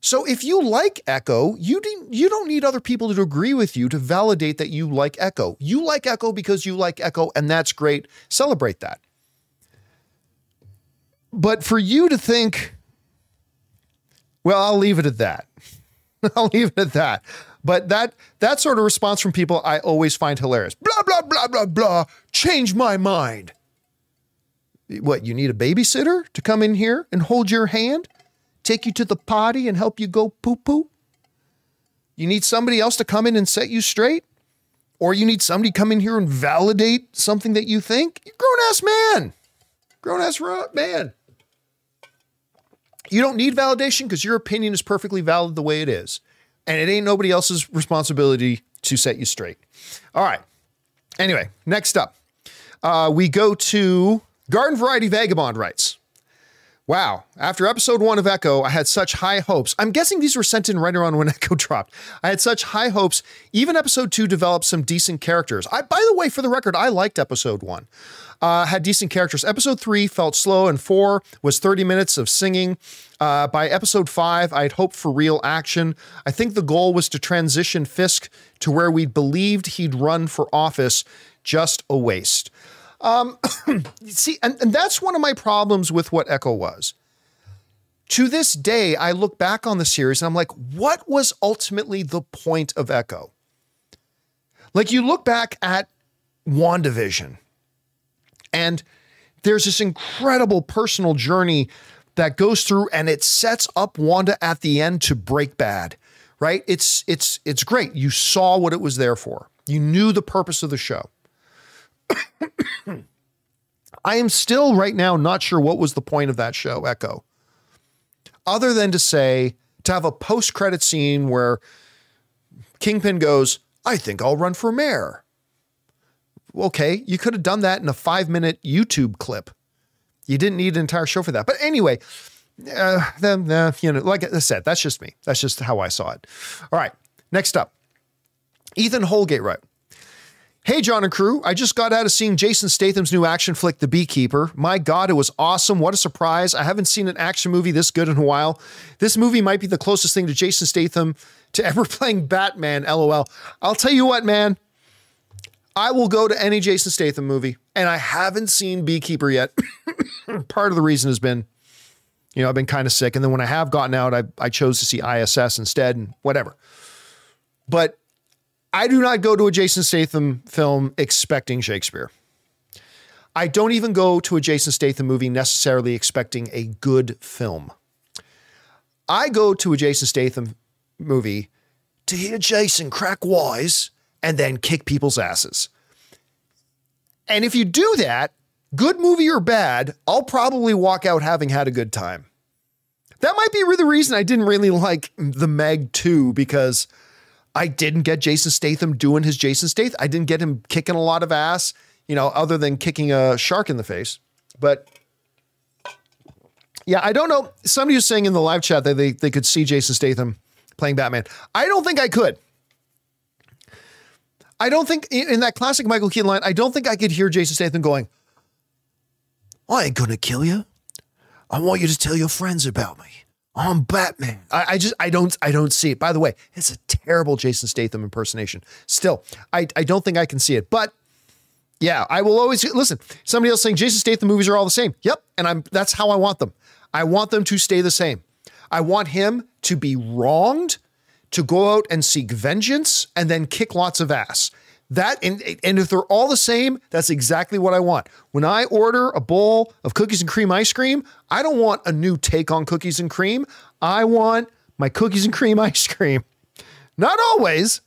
So if you like Echo, you you don't need other people to agree with you to validate that you like Echo. You like Echo because you like Echo and that's great. Celebrate that. But for you to think well, I'll leave it at that. I'll leave it at that. But that that sort of response from people I always find hilarious. Blah blah blah blah blah. Change my mind. What, you need a babysitter to come in here and hold your hand? Take you to the potty and help you go poo poo? You need somebody else to come in and set you straight? Or you need somebody come in here and validate something that you think? You're grown ass man. Grown ass man. You don't need validation because your opinion is perfectly valid the way it is. And it ain't nobody else's responsibility to set you straight. All right. Anyway, next up, uh, we go to Garden Variety Vagabond writes. Wow. After episode one of Echo, I had such high hopes. I'm guessing these were sent in right around when Echo dropped. I had such high hopes. Even episode two developed some decent characters. I, by the way, for the record, I liked episode one uh, had decent characters. Episode three felt slow, and four was 30 minutes of singing. Uh, by episode five, I'd hoped for real action. I think the goal was to transition Fisk to where we believed he'd run for office. Just a waste. Um, see, and, and that's one of my problems with what Echo was. To this day, I look back on the series and I'm like, what was ultimately the point of Echo? Like, you look back at WandaVision and there's this incredible personal journey that goes through and it sets up Wanda at the end to break bad, right? It's it's it's great. You saw what it was there for. You knew the purpose of the show. I am still right now not sure what was the point of that show, Echo. Other than to say to have a post-credit scene where Kingpin goes, "I think I'll run for mayor." okay, you could have done that in a five minute YouTube clip. You didn't need an entire show for that. But anyway, uh, then, uh, you know, like I said, that's just me. That's just how I saw it. All right, next up, Ethan Holgate wrote. Hey, John and crew. I just got out of seeing Jason Statham's new action flick, The Beekeeper. My God, it was awesome. What a surprise. I haven't seen an action movie this good in a while. This movie might be the closest thing to Jason Statham to ever playing Batman, lol. I'll tell you what, man. I will go to any Jason Statham movie, and I haven't seen Beekeeper yet. Part of the reason has been, you know, I've been kind of sick. And then when I have gotten out, I, I chose to see ISS instead and whatever. But I do not go to a Jason Statham film expecting Shakespeare. I don't even go to a Jason Statham movie necessarily expecting a good film. I go to a Jason Statham movie to hear Jason crack wise and then kick people's asses. And if you do that, good movie or bad, I'll probably walk out having had a good time. That might be the reason I didn't really like The Meg 2 because I didn't get Jason Statham doing his Jason Statham. I didn't get him kicking a lot of ass, you know, other than kicking a shark in the face. But yeah, I don't know. Somebody was saying in the live chat that they, they could see Jason Statham playing Batman. I don't think I could. I don't think in that classic Michael Keaton line, I don't think I could hear Jason Statham going, I ain't gonna kill you. I want you to tell your friends about me. I'm Batman. I, I, just I don't I don't see it. By the way, it's a terrible Jason Statham impersonation. Still, I, I don't think I can see it. But yeah, I will always listen. Somebody else saying Jason Statham movies are all the same. Yep, and I'm that's how I want them. I want them to stay the same. I want him to be wronged to go out and seek vengeance and then kick lots of ass. That and, and if they're all the same, that's exactly what I want. When I order a bowl of cookies and cream ice cream, I don't want a new take on cookies and cream. I want my cookies and cream ice cream. Not always,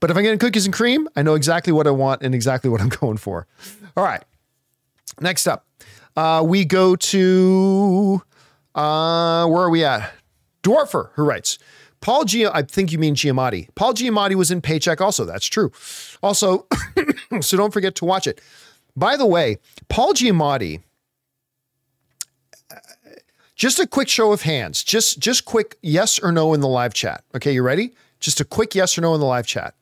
but if I'm getting cookies and cream, I know exactly what I want and exactly what I'm going for. All right. Next up, uh, we go to uh, where are we at? Dwarfer, who writes, Paul Gia, I think you mean Giamatti. Paul Giamatti was in Paycheck also. That's true. Also, so don't forget to watch it. By the way, Paul Giamatti, just a quick show of hands. Just just quick yes or no in the live chat. Okay, you ready? Just a quick yes or no in the live chat.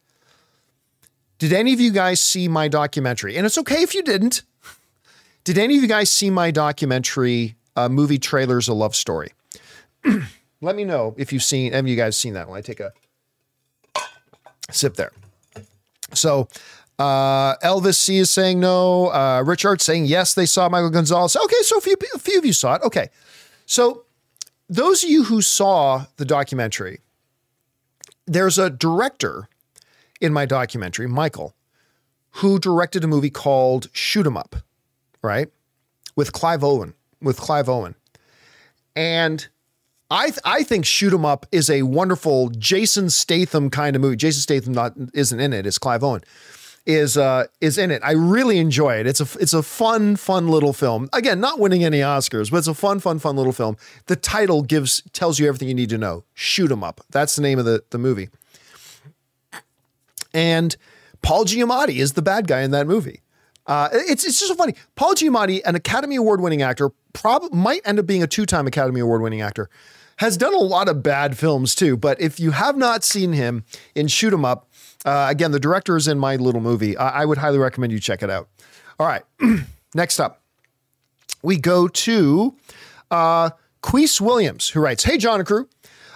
Did any of you guys see my documentary? And it's okay if you didn't. Did any of you guys see my documentary, uh, movie trailers, a love story? Let me know if you've seen, have you guys seen that when I take a sip there. So, uh, Elvis C is saying no. Uh, Richard saying yes, they saw Michael Gonzalez. Okay, so a few, a few of you saw it. Okay. So, those of you who saw the documentary, there's a director in my documentary, Michael, who directed a movie called Shoot 'em Up, right? With Clive Owen, with Clive Owen. And I th- I think Shoot 'em Up is a wonderful Jason Statham kind of movie. Jason Statham not isn't in it, it's Clive Owen. Is uh is in it. I really enjoy it. It's a it's a fun fun little film. Again, not winning any Oscars, but it's a fun fun fun little film. The title gives tells you everything you need to know. Shoot 'em Up. That's the name of the the movie. And Paul Giamatti is the bad guy in that movie. Uh, it's it's just so funny. Paul Giamatti, an Academy Award winning actor, probably might end up being a two time Academy Award winning actor, has done a lot of bad films too. But if you have not seen him in Shoot 'Em Up, uh, again, the director is in my little movie. I, I would highly recommend you check it out. All right, next up, we go to uh, Queese Williams, who writes, "Hey John and crew,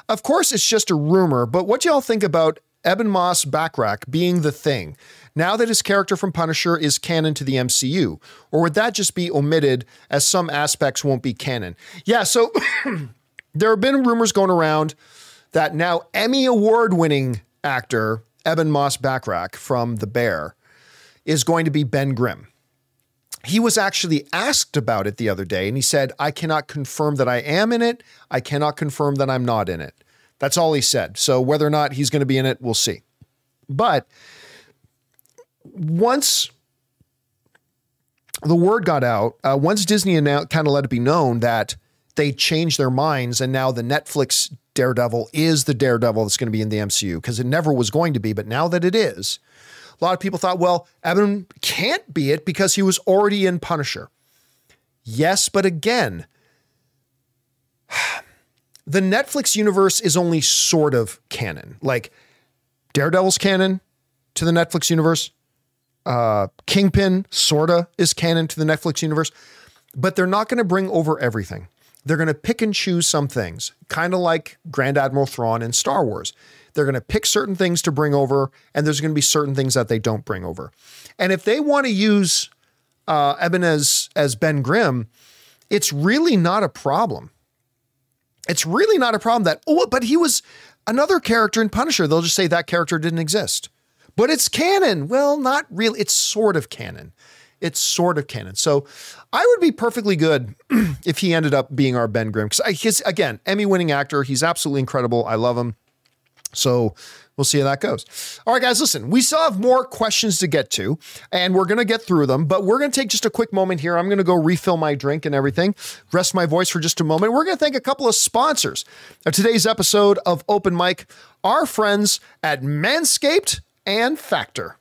of course it's just a rumor, but what y'all think about Ebon Moss-Bachrach being the thing?" now that his character from Punisher is canon to the MCU? Or would that just be omitted as some aspects won't be canon? Yeah, so there have been rumors going around that now Emmy award winning actor Ebon Moss-Bachrach from The Bear is going to be Ben Grimm. He was actually asked about it the other day and he said, I cannot confirm that I am in it. I cannot confirm that I'm not in it. That's all he said. So whether or not he's going to be in it, we'll see. But once the word got out, uh, once Disney announced, kind of let it be known that they changed their minds and now the Netflix Daredevil is the Daredevil that's going to be in the MCU because it never was going to be, but now that it is, a lot of people thought, well, Ebon can't be it because he was already in Punisher. Yes, but again, the Netflix universe is only sort of canon. Like Daredevil's canon to the Netflix universe, uh, Kingpin sorta is canon to the Netflix universe, but they're not going to bring over everything. They're going to pick and choose some things, kind of like Grand Admiral Thrawn in Star Wars. They're going to pick certain things to bring over, and there's going to be certain things that they don't bring over. And if they want to use uh, as Ben Grimm, it's really not a problem. It's really not a problem that oh, but he was another character in Punisher. They'll just say that character didn't exist but it's canon. Well, not really. It's sort of canon. It's sort of canon. So I would be perfectly good if he ended up being our Ben Grimm. Because he's, again, Emmy winning actor. He's absolutely incredible. I love him. So we'll see how that goes. All right, guys, listen, we still have more questions to get to, and we're going to get through them, but we're going to take just a quick moment here. I'm going to go refill my drink and everything, rest my voice for just a moment. We're going to thank a couple of sponsors of today's episode of Open Mic, our friends at Manscaped and Factor.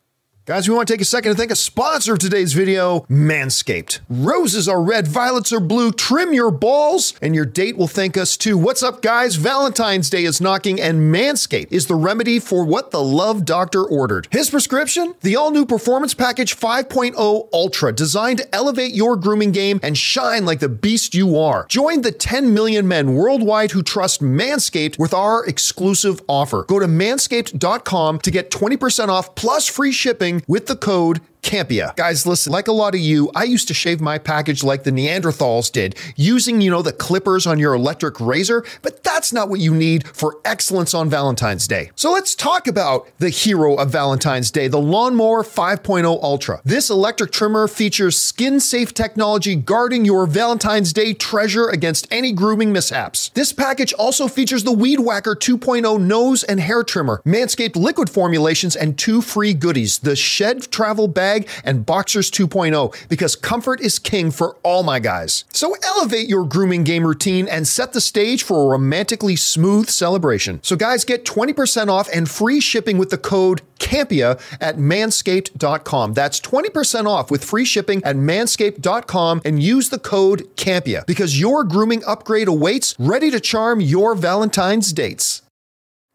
Guys, we want to take a second to thank a sponsor of today's video, Manscaped. Roses are red, violets are blue. Trim your balls, and your date will thank us too. What's up, guys? Valentine's Day is knocking, and Manscaped is the remedy for what the love doctor ordered. His prescription? The all new Performance Package 5.0 Ultra, designed to elevate your grooming game and shine like the beast you are. Join the 10 million men worldwide who trust Manscaped with our exclusive offer. Go to manscaped.com to get 20% off plus free shipping with the code Campea. Guys, listen, like a lot of you, I used to shave my package like the Neanderthals did, using, you know, the clippers on your electric razor, but that's not what you need for excellence on Valentine's Day. So let's talk about the hero of Valentine's Day, the Lawnmower 5.0 Ultra. This electric trimmer features skin safe technology guarding your Valentine's Day treasure against any grooming mishaps. This package also features the Weed Whacker 2.0 nose and hair trimmer, Manscaped liquid formulations, and two free goodies the Shed Travel Bag and Boxers 2.0 because comfort is king for all my guys. So elevate your grooming game routine and set the stage for a romantically smooth celebration. So guys, get 20% off and free shipping with the code CAMPEA at manscaped.com. That's 20% off with free shipping at manscaped.com and use the code CAMPEA because your grooming upgrade awaits ready to charm your Valentine's dates.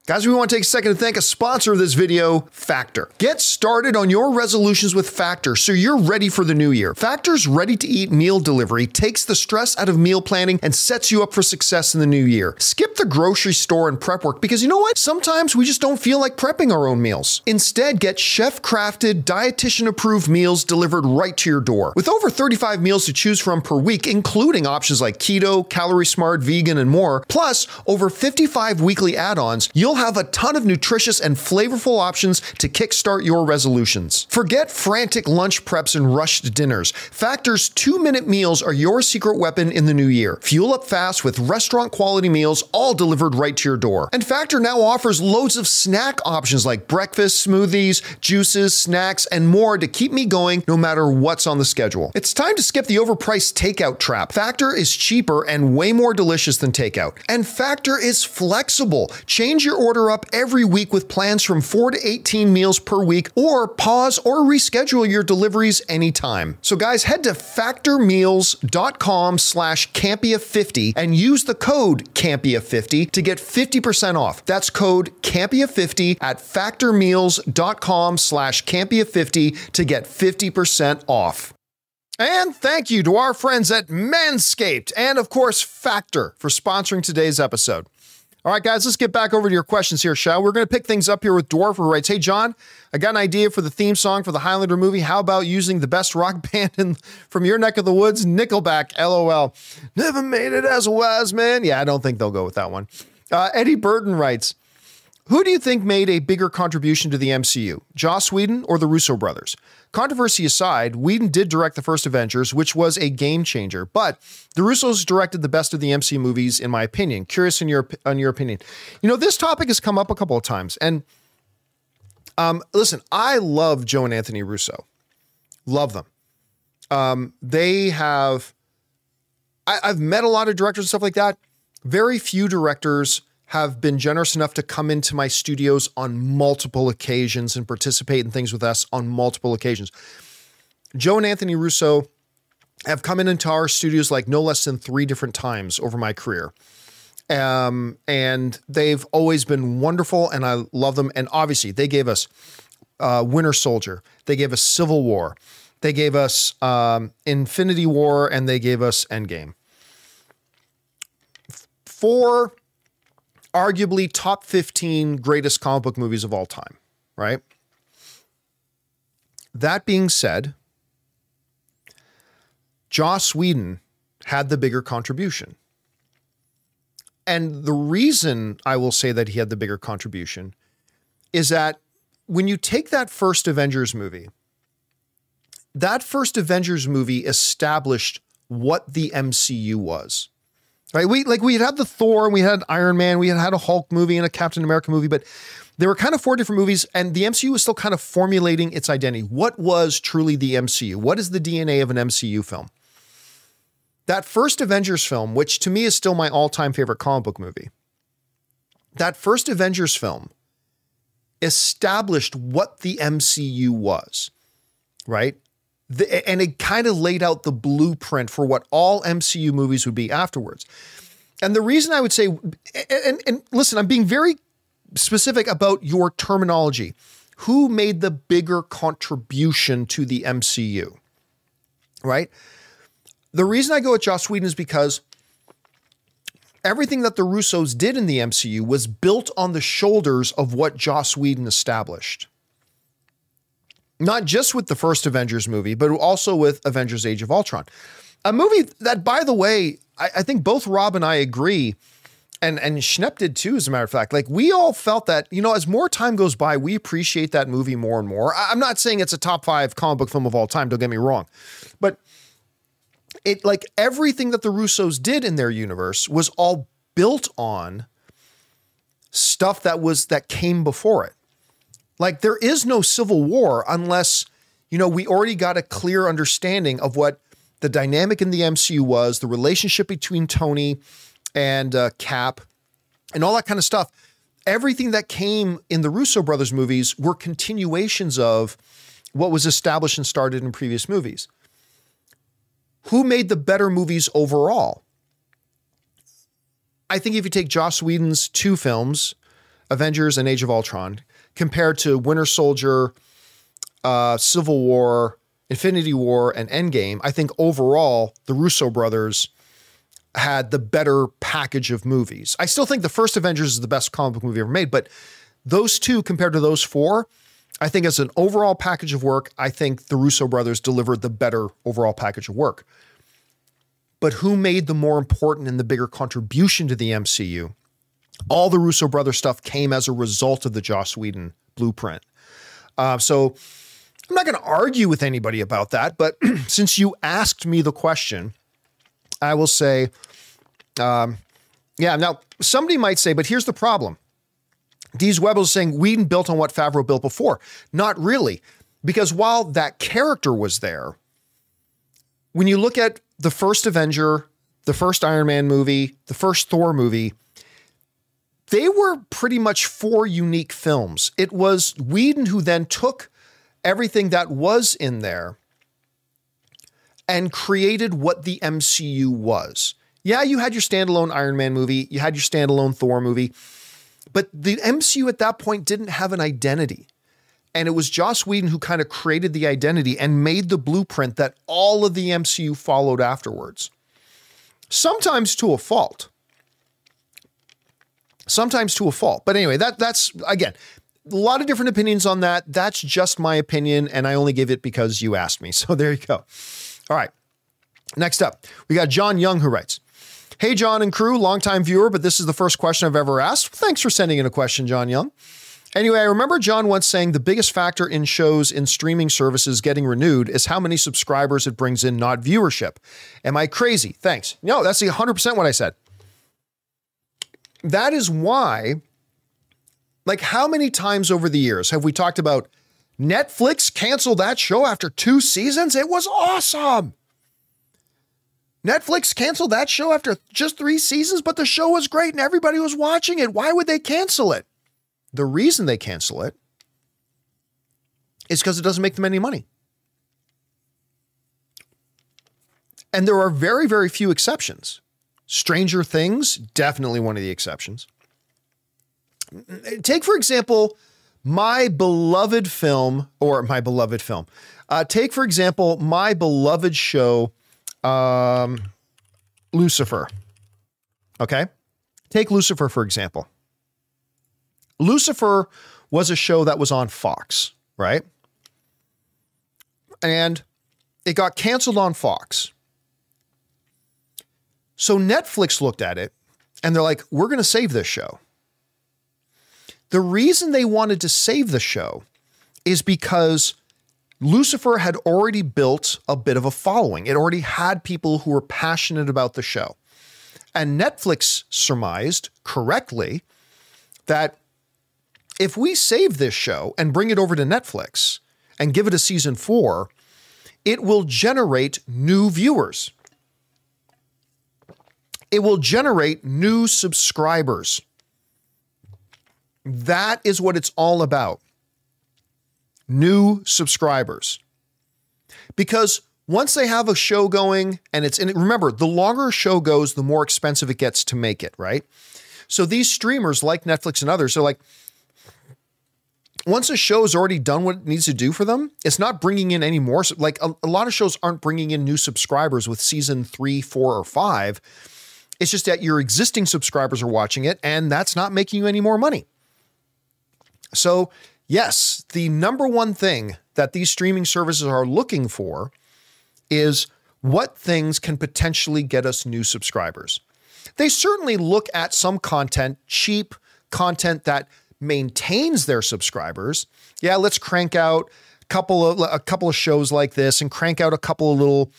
Guys, we want to take a second to thank a sponsor of this video, Factor. Get started on your resolutions with Factor so you're ready for the new year. Factor's ready to eat meal delivery takes the stress out of meal planning and sets you up for success in the new year. Skip the grocery store and prep work because you know what? Sometimes we just don't feel like prepping our own meals. Instead, get chef crafted, dietitian approved meals delivered right to your door. With over 35 meals to choose from per week, including options like keto, calorie smart, vegan, and more, plus over 55 weekly add ons, you'll have a ton of nutritious and flavorful options to kickstart your resolutions. Forget frantic lunch preps and rushed dinners. Factor's two minute meals are your secret weapon in the new year. Fuel up fast with restaurant quality meals, all delivered right to your door. And Factor now offers loads of snack options like breakfast, smoothies, juices, snacks, and more to keep me going no matter what's on the schedule. It's time to skip the overpriced takeout trap. Factor is cheaper and way more delicious than takeout. And Factor is flexible. Change your order up every week with plans from 4 to 18 meals per week or pause or reschedule your deliveries anytime. So guys, head to factormeals.com slash Campea50 and use the code Campea50 to get 50% off. That's code Campea50 at factormeals.com slash Campea50 to get 50% off. And thank you to our friends at Manscaped and, of course, Factor for sponsoring today's episode. All right, guys, let's get back over to your questions here, shall we? We're going to pick things up here with Dwarf, who writes, Hey, John, I got an idea for the theme song for the Highlander movie. How about using the best rock band in, from your neck of the woods, Nickelback, LOL. Never made it as a wise man. Yeah, I don't think they'll go with that one. Uh, Eddie Burton writes, who do you think made a bigger contribution to the MCU, Joss Whedon or the Russo brothers? Controversy aside, Whedon did direct the first Avengers, which was a game changer, but the Russos directed the best of the MCU movies, in my opinion. Curious in your on your opinion. You know, this topic has come up a couple of times, and um, listen, I love Joe and Anthony Russo, love them. Um, they have, I, I've met a lot of directors and stuff like that. Very few directors have been generous enough to come into my studios on multiple occasions and participate in things with us on multiple occasions. Joe and Anthony Russo have come in into our studios like no less than three different times over my career. Um, and they've always been wonderful and I love them. And obviously, they gave us uh, Winter Soldier, they gave us Civil War, they gave us um, Infinity War, and they gave us Endgame. Four arguably top 15 greatest comic book movies of all time, right? That being said, Joss Whedon had the bigger contribution. And the reason I will say that he had the bigger contribution is that when you take that first Avengers movie, that first Avengers movie established what the MCU was right? We like we had had the Thor we had Iron Man, we had had a Hulk movie and a Captain America movie, but there were kind of four different movies, and the MCU was still kind of formulating its identity. What was truly the MCU? What is the DNA of an MCU film? That first Avengers film, which to me is still my all-time favorite comic book movie, that first Avengers film established what the MCU was, right? The, and it kind of laid out the blueprint for what all MCU movies would be afterwards. And the reason I would say, and, and listen, I'm being very specific about your terminology. Who made the bigger contribution to the MCU? Right? The reason I go with Joss Whedon is because everything that the Russos did in the MCU was built on the shoulders of what Joss Whedon established not just with the first Avengers movie, but also with Avengers Age of Ultron. A movie that, by the way, I, I think both Rob and I agree, and, and Schnepp did too, as a matter of fact. Like, we all felt that, you know, as more time goes by, we appreciate that movie more and more. I, I'm not saying it's a top five comic book film of all time, don't get me wrong. But it, like, everything that the Russos did in their universe was all built on stuff that was, that came before it. Like there is no civil war unless you know, we already got a clear understanding of what the dynamic in the MCU was, the relationship between Tony and uh, Cap, and all that kind of stuff. Everything that came in the Russo brothers movies were continuations of what was established and started in previous movies. Who made the better movies overall? I think if you take Joss Whedon's two films, Avengers and Age of Ultron, compared to Winter Soldier, uh, Civil War, Infinity War, and Endgame, I think overall the Russo brothers had the better package of movies. I still think the first Avengers is the best comic book movie ever made, but those two compared to those four, I think as an overall package of work, I think the Russo brothers delivered the better overall package of work. But who made the more important and the bigger contribution to the MCU? All the Russo brother stuff came as a result of the Joss Whedon blueprint. Uh, so I'm not going to argue with anybody about that. But since you asked me the question, I will say, um, yeah. Now somebody might say, but here's the problem. Dees Webb is saying Whedon built on what Favreau built before. Not really, because while that character was there, when you look at the first Avenger, the first Iron Man movie, the first Thor movie, they were pretty much four unique films. It was Whedon who then took everything that was in there and created what the MCU was. Yeah, you had your standalone Iron Man movie, you had your standalone Thor movie, but the MCU at that point didn't have an identity. And it was Joss Whedon who kind of created the identity and made the blueprint that all of the MCU followed afterwards. Sometimes to a fault. Sometimes to a fault. But anyway, that that's again, a lot of different opinions on that. That's just my opinion, and I only give it because you asked me. So there you go. All right. Next up, we got John Young who writes, Hey, John and crew, longtime viewer, but this is the first question I've ever asked. Thanks for sending in a question, John Young. Anyway, I remember John once saying the biggest factor in shows in streaming services getting renewed is how many subscribers it brings in, not viewership. Am I crazy? Thanks. No, that's 100% what I said. That is why, like, how many times over the years have we talked about Netflix canceled that show after two seasons? It was awesome. Netflix canceled that show after just three seasons, but the show was great and everybody was watching it. Why would they cancel it? The reason they cancel it is because it doesn't make them any money. And there are very, very few exceptions. Stranger Things, definitely one of the exceptions. Take, for example, my beloved film, or my beloved film. Uh, take, for example, my beloved show, um, Lucifer. Okay. Take Lucifer, for example. Lucifer was a show that was on Fox, right? And it got canceled on Fox. So Netflix looked at it and they're like, we're going to save this show. The reason they wanted to save the show is because Lucifer had already built a bit of a following. It already had people who were passionate about the show. And Netflix surmised correctly that if we save this show and bring it over to Netflix and give it a season four, it will generate new viewers. It will generate new subscribers. That is what it's all about new subscribers. Because once they have a show going and it's in remember the longer a show goes the more expensive it gets to make it right so these streamers like netflix and others are like once a show already done what it needs to do for them it's not bringing in any more like a, a lot of shows aren't bringing in new subscribers with season three four or five it's just that your existing subscribers are watching it and that's not making you any more money so yes the number one thing that these streaming services are looking for is what things can potentially get us new subscribers. They certainly look at some content, cheap content that maintains their subscribers. Yeah, let's crank out a couple of a couple of shows like this and crank out a couple of little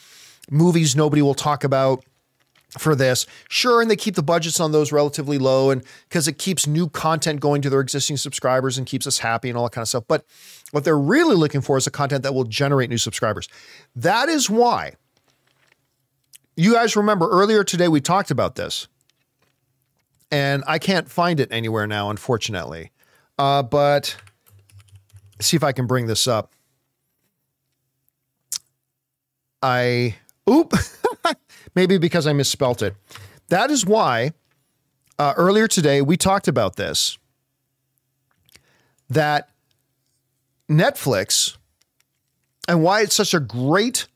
movies nobody will talk about for this. Sure, and they keep the budgets on those relatively low and because it keeps new content going to their existing subscribers and keeps us happy and all that kind of stuff. But what they're really looking for is a content that will generate new subscribers. That is why you guys remember earlier today we talked about this. And I can't find it anywhere now, unfortunately. Uh, but see if I can bring this up. I oop, maybe because I misspelt it. That is why uh, earlier today we talked about this. That Netflix and why it's such a great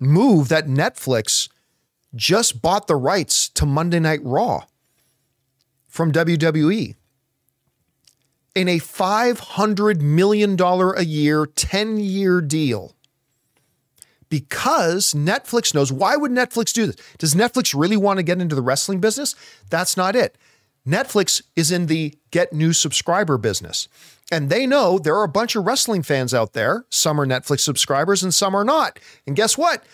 move that Netflix just bought the rights to Monday Night Raw from WWE in a $500 million a year, 10 year deal. Because Netflix knows why would Netflix do this? Does Netflix really want to get into the wrestling business? That's not it. Netflix is in the get new subscriber business. And they know there are a bunch of wrestling fans out there. Some are Netflix subscribers and some are not. And guess what?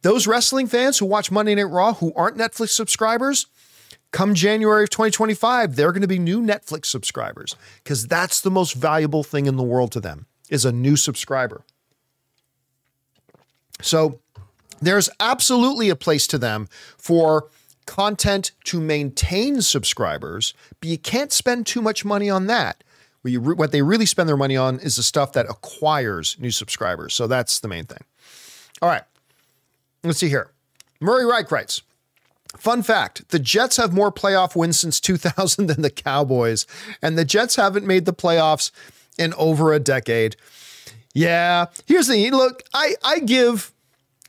Those wrestling fans who watch Monday Night Raw who aren't Netflix subscribers, come January of 2025, they're going to be new Netflix subscribers because that's the most valuable thing in the world to them is a new subscriber. So there's absolutely a place to them for content to maintain subscribers, but you can't spend too much money on that. What they really spend their money on is the stuff that acquires new subscribers. So that's the main thing. All right. Let's see here. Murray Reich writes Fun fact the Jets have more playoff wins since 2000 than the Cowboys, and the Jets haven't made the playoffs in over a decade. Yeah, here's the thing. Look, I, I give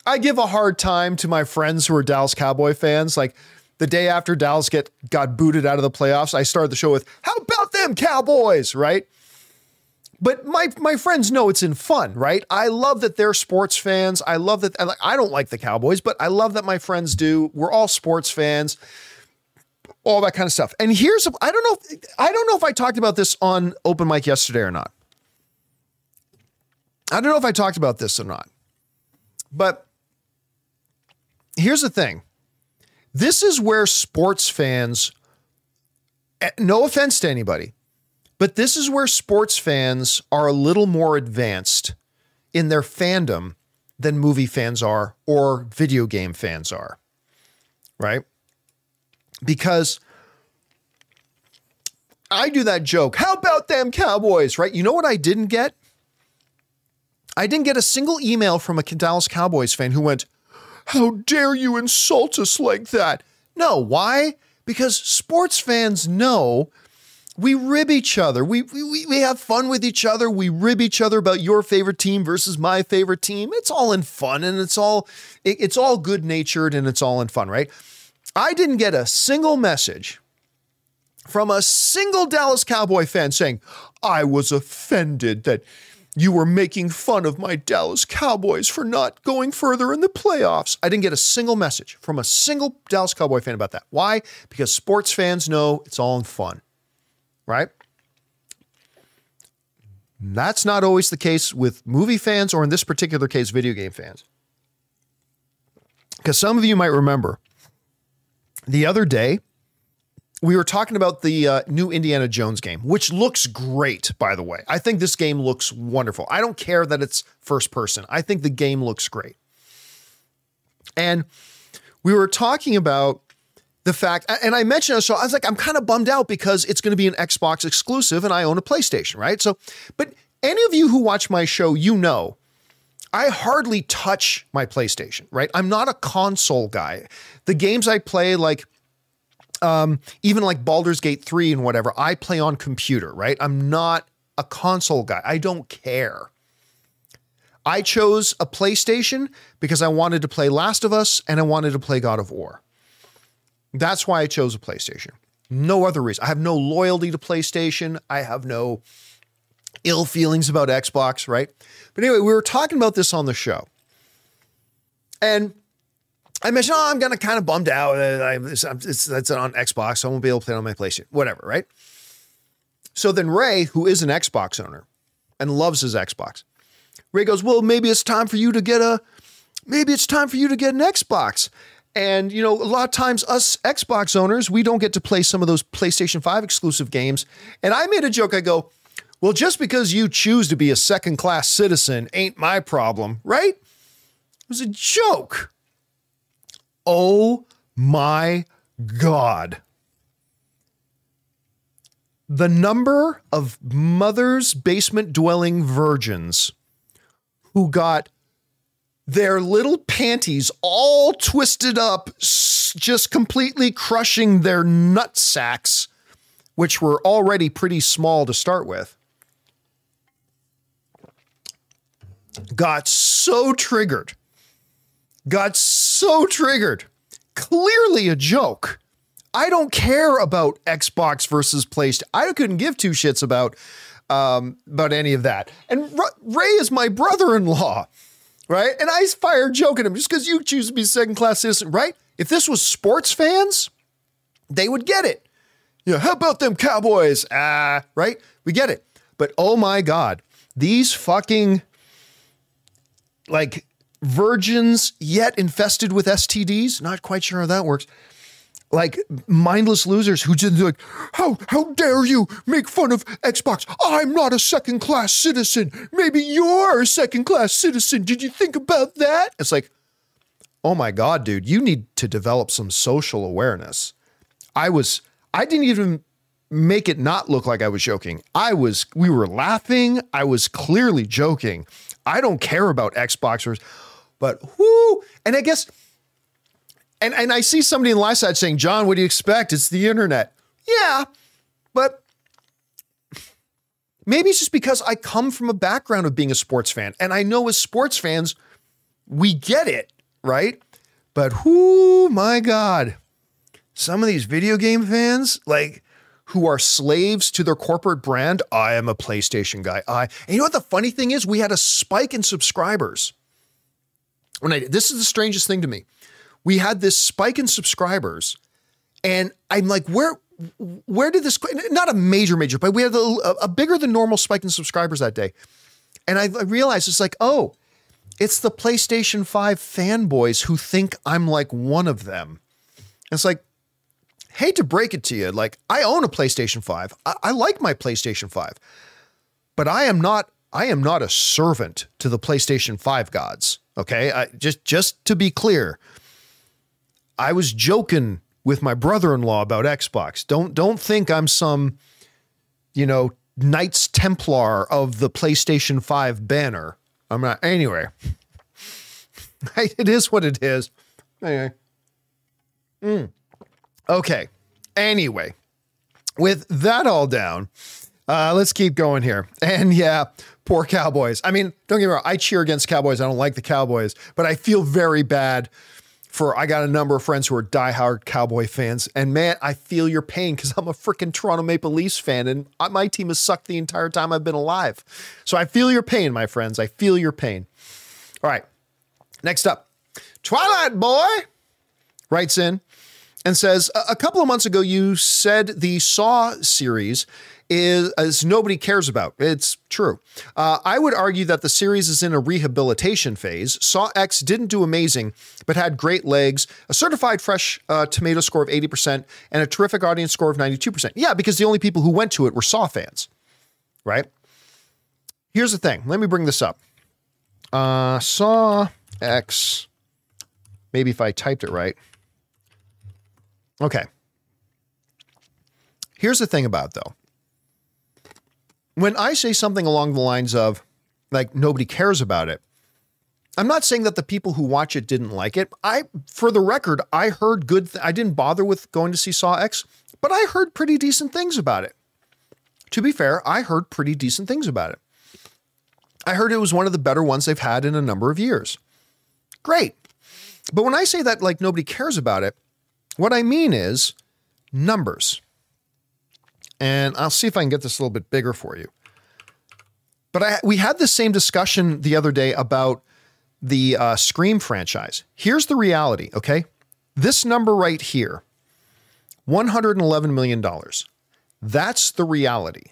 I give a hard time to my friends who are Dallas Cowboy fans. Like the day after Dallas get got booted out of the playoffs, I started the show with "How about them Cowboys?" Right? But my my friends know it's in fun, right? I love that they're sports fans. I love that I don't like the Cowboys, but I love that my friends do. We're all sports fans. All that kind of stuff. And here's I don't know I don't know if I talked about this on open mic yesterday or not. I don't know if I talked about this or not. But here's the thing. This is where sports fans eh, no offense to anybody but this is where sports fans are a little more advanced in their fandom than movie fans are or video game fans are. Right? Because I do that joke. How about them Cowboys? Right? You know what I didn't get? I didn't get a single email from a Dallas Cowboys fan who went, How dare you insult us like that? No, why? Because sports fans know we rib each other. We, we, we have fun with each other. We rib each other about your favorite team versus my favorite team. It's all in fun and it's all it, it's all good natured and it's all in fun, right? I didn't get a single message from a single Dallas Cowboy fan saying, I was offended that you were making fun of my Dallas Cowboys for not going further in the playoffs. I didn't get a single message from a single Dallas Cowboy fan about that. Why? Because sports fans know it's all in fun right? That's not always the case with movie fans, or in this particular case, video game fans. Because some of you might remember the other day, we were talking about the uh, new Indiana Jones game, which looks great, by the way. I think this game looks wonderful. I don't care that it's first person, I think the game looks great. And we were talking about the fact, and I mentioned so I was like, I'm kind of bummed out because it's going to be an Xbox exclusive and I own a PlayStation, right? So, but any of you who watch my show, you know, I hardly touch my PlayStation, right? I'm not a console guy. The games I play, like, um, even like Baldur's Gate 3 and whatever, I play on computer, right? I'm not a console guy. I don't care. I chose a PlayStation because I wanted to play Last of Us and I wanted to play God of War. That's why I chose a PlayStation. No other reason. I have no loyalty to PlayStation. I have no ill feelings about Xbox, right? But anyway, we were talking about this on the show. And I mentioned, oh, I'm to kind of bummed out. Uh, it's, it's on Xbox. So I won't be able to play it on my PlayStation, whatever, right? So then Ray, who is an Xbox owner and loves his Xbox, Ray goes, well, maybe it's time for you to get a, maybe it's time for you to get an Xbox. And, you know, a lot of times us Xbox owners, we don't get to play some of those PlayStation 5 exclusive games. And I made a joke. I go, well, just because you choose to be a second class citizen ain't my problem, right? It was a joke. Oh my God. The number of mother's basement dwelling virgins who got their little panties all twisted up, just completely crushing their nut sacks, which were already pretty small to start with. Got so triggered. Got so triggered. Clearly a joke. I don't care about Xbox versus PlayStation. I couldn't give two shits about um, about any of that. And R- Ray is my brother-in-law right? And I fire joking him just because you choose to be second class citizen, right? If this was sports fans, they would get it. You know, how about them Cowboys? Ah, uh, right? We get it. But oh my God, these fucking like virgins yet infested with STDs, not quite sure how that works like mindless losers who just like, how how dare you make fun of Xbox? I'm not a second class citizen. Maybe you're a second class citizen. Did you think about that? It's like, oh my god, dude, you need to develop some social awareness. I was I didn't even make it not look like I was joking. I was we were laughing. I was clearly joking. I don't care about Xboxers, but whoo, and I guess and and I see somebody in the live side saying, John, what do you expect? It's the internet. Yeah, but maybe it's just because I come from a background of being a sports fan. And I know as sports fans, we get it, right? But whoo, my God, some of these video game fans, like who are slaves to their corporate brand. I am a PlayStation guy. I and you know what the funny thing is? We had a spike in subscribers. When I this is the strangest thing to me we had this spike in subscribers, and I'm like, where where did this? Not a major major, but we had a, a bigger than normal spike in subscribers that day, and I, realized it's like, oh, it's the PlayStation Five fanboys who think I'm like one of them. It's like, hate to break it to you, like I own a PlayStation Five. I, I like my PlayStation Five, but I am not. I am not a servant to the PlayStation 5 gods. Okay. I, just, just to be clear, I was joking with my brother-in-law about Xbox. Don't don't think I'm some, you know, Knights Templar of the PlayStation 5 banner. I'm not anyway. it is what it is. Anyway. Mm. Okay. Anyway, with that all down, uh, let's keep going here. And yeah, poor Cowboys. I mean, don't get me wrong, I cheer against Cowboys. I don't like the Cowboys, but I feel very bad for I got a number of friends who are diehard Cowboy fans, and man, I feel your pain because I'm a freaking Toronto Maple Leafs fan, and my team has sucked the entire time I've been alive. So I feel your pain, my friends. I feel your pain. All right, next up, Twilight Boy writes in and says a couple of months ago you said the Saw series is as nobody cares about. It's true. Uh, I would argue that the series is in a rehabilitation phase. Saw X didn't do amazing, but had great legs, a certified fresh uh, tomato score of 80%, and a terrific audience score of 92%. Yeah, because the only people who went to it were Saw fans, right? Here's the thing. Let me bring this up. Uh, Saw X. Maybe if I typed it right. Okay. Here's the thing about though when I say something along the lines of, like, nobody cares about it, I'm not saying that the people who watch it didn't like it. I, for the record, I heard good. Th- I didn't bother with going to see Saw X, but I heard pretty decent things about it. To be fair, I heard pretty decent things about it. I heard it was one of the better ones they've had in a number of years. Great. But when I say that like nobody cares about it, what I mean is numbers. And I'll see if I can get this a little bit bigger for you. But I, we had the same discussion the other day about the uh, Scream franchise. Here's the reality, okay? This number right here, $111 million. That's the reality.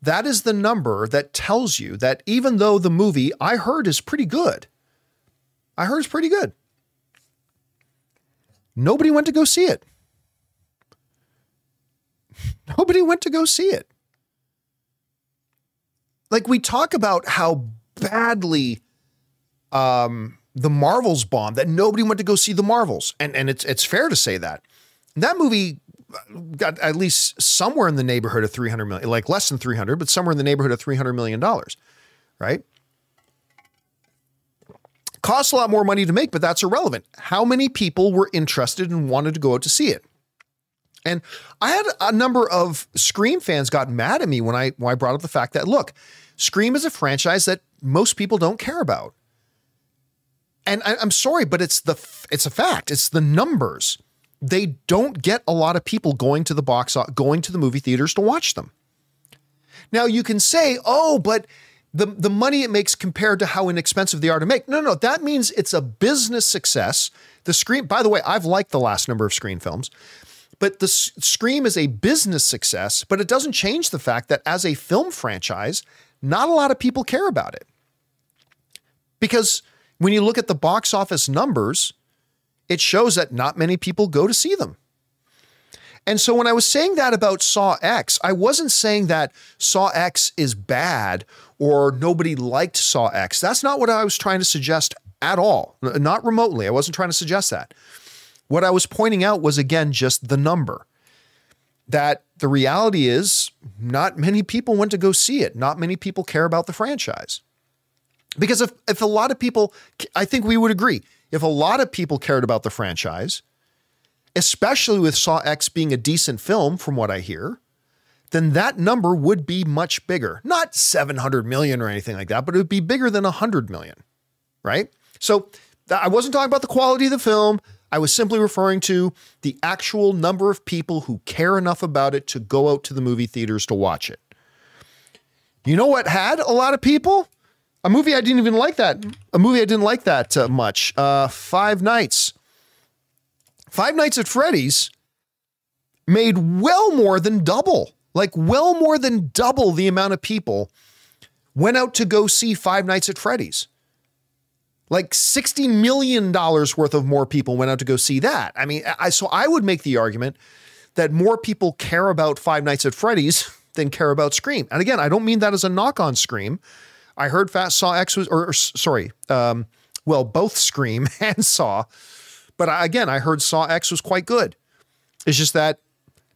That is the number that tells you that even though the movie I heard is pretty good, I heard it's pretty good. Nobody went to go see it. Nobody went to go see it. Like we talk about how badly um, the Marvels bombed, that nobody went to go see the Marvels, and and it's it's fair to say that that movie got at least somewhere in the neighborhood of 300 million, like less than 300, but somewhere in the neighborhood of 300 million dollars, right? Costs a lot more money to make, but that's irrelevant. How many people were interested and wanted to go out to see it? And I had a number of Scream fans got mad at me when I when I brought up the fact that look, Scream is a franchise that most people don't care about. And I, am sorry, but it's the it's a fact. It's the numbers. They don't get a lot of people going to the box uh, going to the movie theaters to watch them. Now you can say, "Oh, but the the money it makes compared to how inexpensive they are to make." No, no, that means it's a business success. The Scream, by the way, I've liked the last number of Scream films. But the Scream is a business success, but it doesn't change the fact that as a film franchise, not a lot of people care about it. Because when you look at the box office numbers, it shows that not many people go to see them. And so when I was saying that about Saw X, I wasn't saying that Saw X is bad or nobody liked Saw X. That's not what I was trying to suggest at all, not remotely. I wasn't trying to suggest that. What I was pointing out was again just the number. That the reality is not many people went to go see it. Not many people care about the franchise. Because if, if a lot of people, I think we would agree, if a lot of people cared about the franchise, especially with Saw X being a decent film, from what I hear, then that number would be much bigger. Not 700 million or anything like that, but it would be bigger than 100 million, right? So I wasn't talking about the quality of the film. I was simply referring to the actual number of people who care enough about it to go out to the movie theaters to watch it. You know what had a lot of people? A movie I didn't even like that. A movie I didn't like that uh, much. Uh, Five Nights. Five Nights at Freddy's made well more than double, like well more than double the amount of people went out to go see Five Nights at Freddy's. Like $60 million worth of more people went out to go see that. I mean, I, so I would make the argument that more people care about Five Nights at Freddy's than care about Scream. And again, I don't mean that as a knock on Scream. I heard Fast Saw X was, or, or sorry, um, well, both Scream and Saw. But I, again, I heard Saw X was quite good. It's just that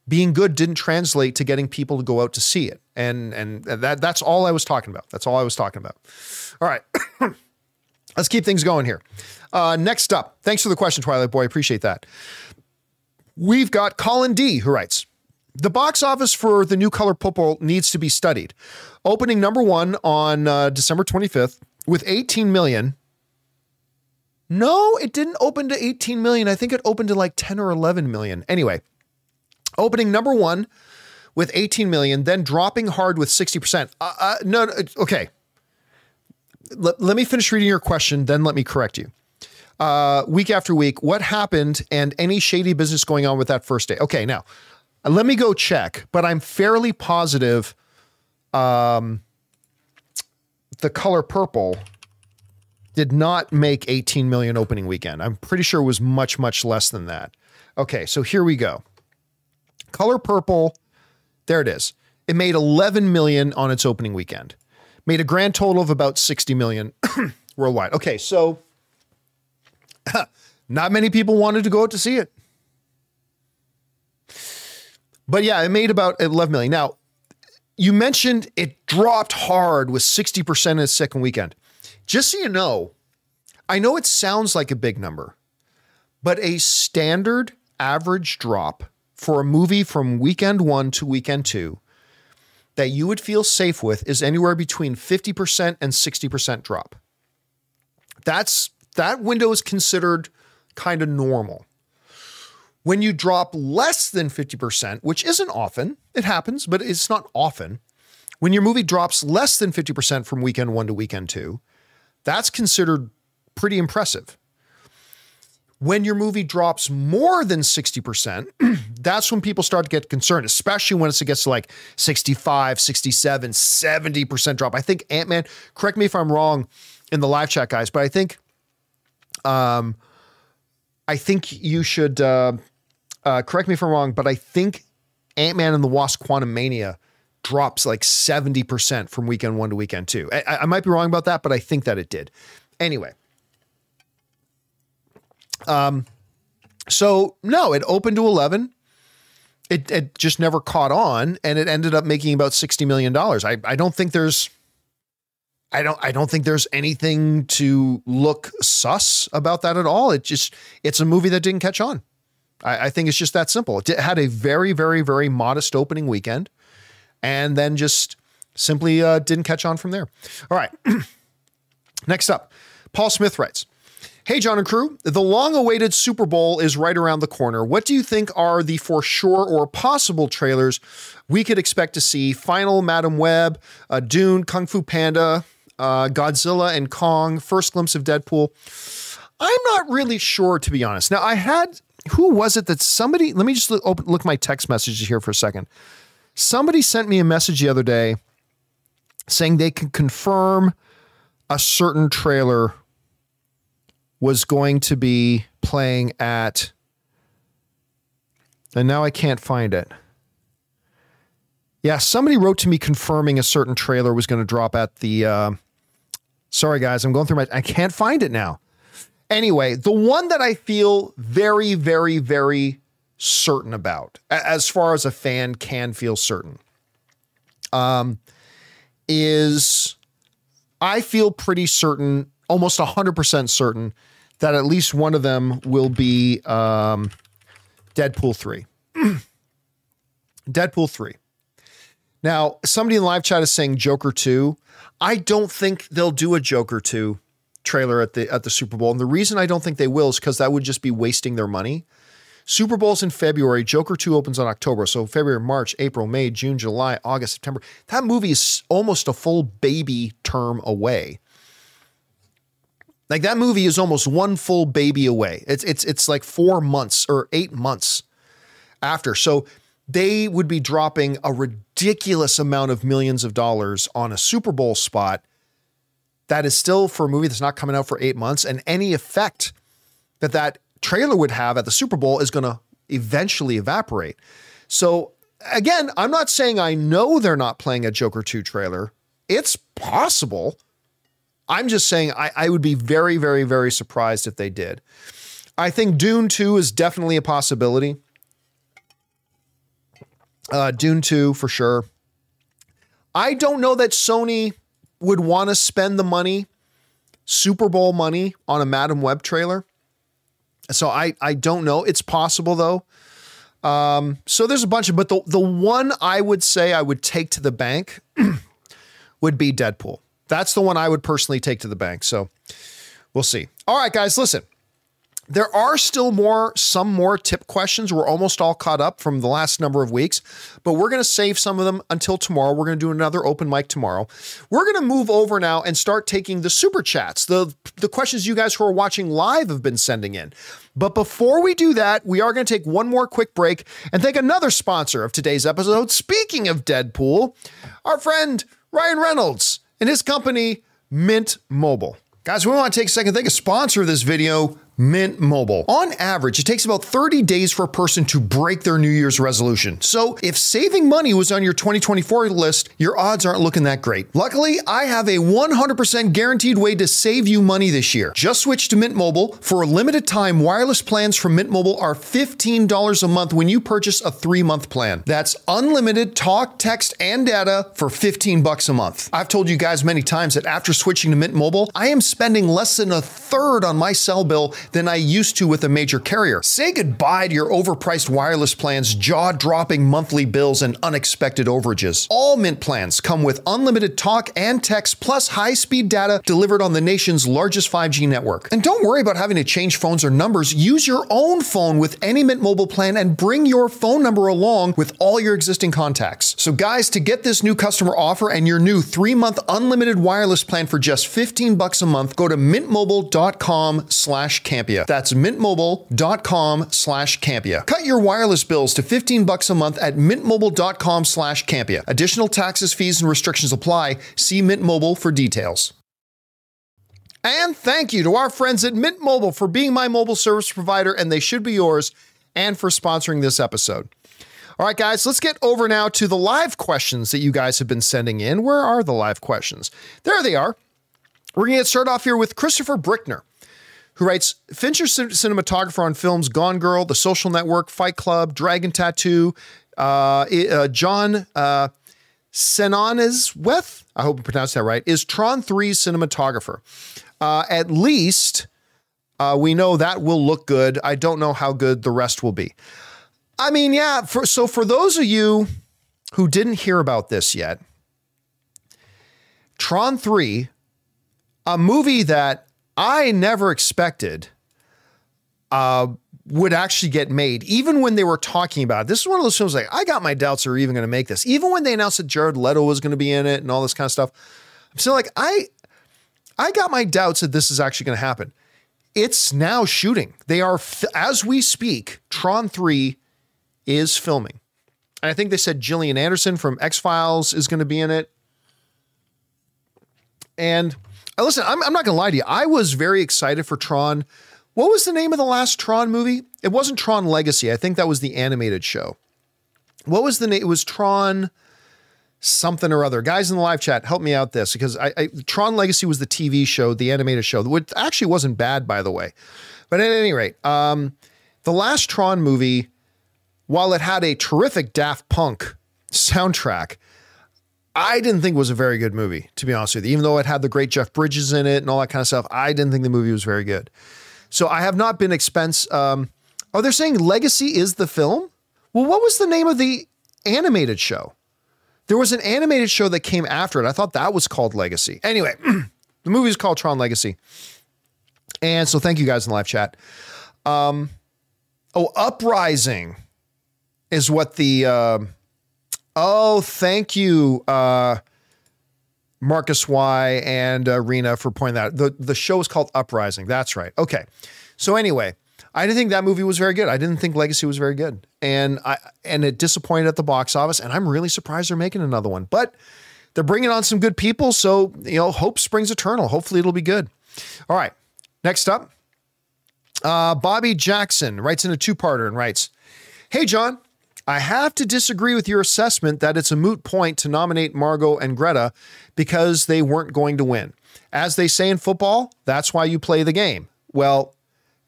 being good didn't translate to getting people to go out to see it. And and that that's all I was talking about. That's all I was talking about. All right. Let's keep things going here. Uh, next up, thanks for the question, Twilight Boy. Appreciate that. We've got Colin D, who writes The box office for the new color purple needs to be studied. Opening number one on uh, December 25th with 18 million. No, it didn't open to 18 million. I think it opened to like 10 or 11 million. Anyway, opening number one with 18 million, then dropping hard with 60%. Uh, uh, no, no, okay let, let me finish reading your question, then let me correct you. Uh, week after week, what happened and any shady business going on with that first day? Okay, now let me go check, but I'm fairly positive um, the color purple did not make 18 million opening weekend. I'm pretty sure it was much, much less than that. Okay, so here we go. Color purple, there it is. It made 11 million on its opening weekend made a grand total of about 60 million worldwide. Okay, so not many people wanted to go out to see it. But yeah, it made about 11 million. Now, you mentioned it dropped hard with 60% in its second weekend. Just so you know, I know it sounds like a big number, but a standard average drop for a movie from weekend one to weekend two that you would feel safe with is anywhere between 50% and 60% drop. That's that window is considered kind of normal. When you drop less than 50%, which isn't often, it happens, but it's not often. When your movie drops less than 50% from weekend 1 to weekend 2, that's considered pretty impressive when your movie drops more than 60%, that's when people start to get concerned, especially when it gets to like 65, 67, 70% drop. I think Ant Man, correct me if I'm wrong in the live chat, guys, but I think um, I think you should uh, uh, correct me if I'm wrong, but I think Ant Man and the Wasp: Quantumania drops like seventy percent from weekend one to weekend two. I, I might be wrong about that, but I think that it did. Anyway, um, so no, it opened to eleven. It, it just never caught on, and it ended up making about sixty million dollars. I I don't think there's I don't I don't think there's anything to look sus about that at all. It just it's a movie that didn't catch on. I, I think it's just that simple. It had a very very very modest opening weekend, and then just simply uh, didn't catch on from there. All right. Next up, Paul Smith writes. Hey, John and crew. The long awaited Super Bowl is right around the corner. What do you think are the for sure or possible trailers we could expect to see? Final Madame Web, uh, Dune, Kung Fu Panda, uh, Godzilla and Kong, first glimpse of Deadpool. I'm not really sure, to be honest. Now, I had, who was it that somebody, let me just look, open, look my text messages here for a second. Somebody sent me a message the other day saying they can confirm a certain trailer was going to be playing at, and now I can't find it. Yeah, somebody wrote to me confirming a certain trailer was going to drop at the uh, Sorry, guys, I'm going through my. I can't find it now. Anyway, the one that I feel very, very, very certain about, as far as a fan can feel certain, um, is I feel pretty certain, almost 100% certain, that at least one of them will be um, Deadpool 3. Deadpool 3. Now, somebody in live chat is saying Joker 2. I don't think they'll do a Joker 2 trailer at the at the Super Bowl. And the reason I don't think they will is because that would just be wasting their money. Super Bowl's in February. Joker 2 opens on October. So February, March, April, May, June, July, August, September. That movie is almost a full baby term away. Like that movie is almost one full baby away. It's it's it's like 4 months or 8 months after. So they would be dropping a ridiculous amount of millions of dollars on a Super Bowl spot that is still for a movie that's not coming out for eight months. And any effect that that trailer would have at the Super Bowl is going to eventually evaporate. So, again, I'm not saying I know they're not playing a Joker 2 trailer. It's possible. I'm just saying I, I would be very, very, very surprised if they did. I think Dune 2 is definitely a possibility. Uh, Dune 2 for sure. I don't know that Sony would want to spend the money, Super Bowl money, on a Madame Web trailer. So I I don't know. It's possible though. Um, so there's a bunch of, but the the one I would say I would take to the bank would be Deadpool. That's the one I would personally take to the bank. So we'll see. All right, guys, listen. There are still more, some more tip questions. We're almost all caught up from the last number of weeks, but we're going to save some of them until tomorrow. We're going to do another open mic tomorrow. We're going to move over now and start taking the super chats, the, the questions you guys who are watching live have been sending in. But before we do that, we are going to take one more quick break and thank another sponsor of today's episode. Speaking of Deadpool, our friend Ryan Reynolds and his company, Mint Mobile. Guys, we want to take a second to thank a sponsor of this video, Mint Mobile. On average, it takes about 30 days for a person to break their New Year's resolution. So if saving money was on your 2024 list, your odds aren't looking that great. Luckily, I have a 100% guaranteed way to save you money this year. Just switch to Mint Mobile. For a limited time, wireless plans from Mint Mobile are $15 a month when you purchase a three month plan. That's unlimited talk, text, and data for 15 bucks a month. I've told you guys many times that after switching to Mint Mobile, I am spending less than a third on my cell bill than I used to with a major carrier. Say goodbye to your overpriced wireless plans, jaw dropping monthly bills, and unexpected overages. All Mint plans come with unlimited talk and text plus high speed data delivered on the nation's largest 5G network. And don't worry about having to change phones or numbers. Use your own phone with any Mint mobile plan and bring your phone number along with all your existing contacts. So, guys, to get this new customer offer and your new three month unlimited wireless plan for just 15 bucks a month, go to mintmobile.com slash Campea. That's mintmobile.com slash Campea. Cut your wireless bills to 15 bucks a month at mintmobile.com slash Campea. Additional taxes, fees, and restrictions apply. See Mint Mobile for details. And thank you to our friends at Mint Mobile for being my mobile service provider, and they should be yours, and for sponsoring this episode. All right, guys, let's get over now to the live questions that you guys have been sending in. Where are the live questions? There they are. We're going to get started off here with Christopher Brickner, who writes Fincher cinematographer on films Gone Girl, The Social Network, Fight Club, Dragon Tattoo, uh, uh, John uh, Senanezweth, I hope I pronounced that right, is Tron 3's cinematographer. Uh, at least uh, we know that will look good. I don't know how good the rest will be. I mean, yeah. For, so for those of you who didn't hear about this yet, Tron 3, a movie that I never expected uh, would actually get made, even when they were talking about it. This is one of those films like, I got my doubts they're even going to make this. Even when they announced that Jared Leto was going to be in it and all this kind of stuff, I'm still like, I, I got my doubts that this is actually going to happen. It's now shooting. They are, as we speak, Tron 3 is filming. And I think they said Gillian Anderson from X Files is going to be in it. And listen, I'm, I'm not going to lie to you. I was very excited for Tron. What was the name of the last Tron movie? It wasn't Tron Legacy. I think that was the animated show. What was the name? It was Tron something or other. Guys in the live chat, help me out this because I, I, Tron Legacy was the TV show, the animated show, which actually wasn't bad, by the way. But at any rate, um, the last Tron movie while it had a terrific Daft Punk soundtrack, I didn't think was a very good movie, to be honest with you. Even though it had the great Jeff Bridges in it and all that kind of stuff, I didn't think the movie was very good. So I have not been expense. Um, oh, they're saying Legacy is the film? Well, what was the name of the animated show? There was an animated show that came after it. I thought that was called Legacy. Anyway, the movie is called Tron Legacy. And so thank you guys in the live chat. Um, oh, Uprising is what the uh, oh thank you uh, Marcus Y and uh, Rena for pointing that out. the the show is called Uprising. That's right. Okay, so anyway, I didn't think that movie was very good. I didn't think Legacy was very good, and I and it disappointed at the box office. And I'm really surprised they're making another one, but they're bringing on some good people, so you know hope springs eternal. Hopefully it'll be good. All right, next up. Uh, Bobby Jackson writes in a two parter and writes, Hey, John, I have to disagree with your assessment that it's a moot point to nominate Margot and Greta because they weren't going to win. As they say in football, that's why you play the game. Well,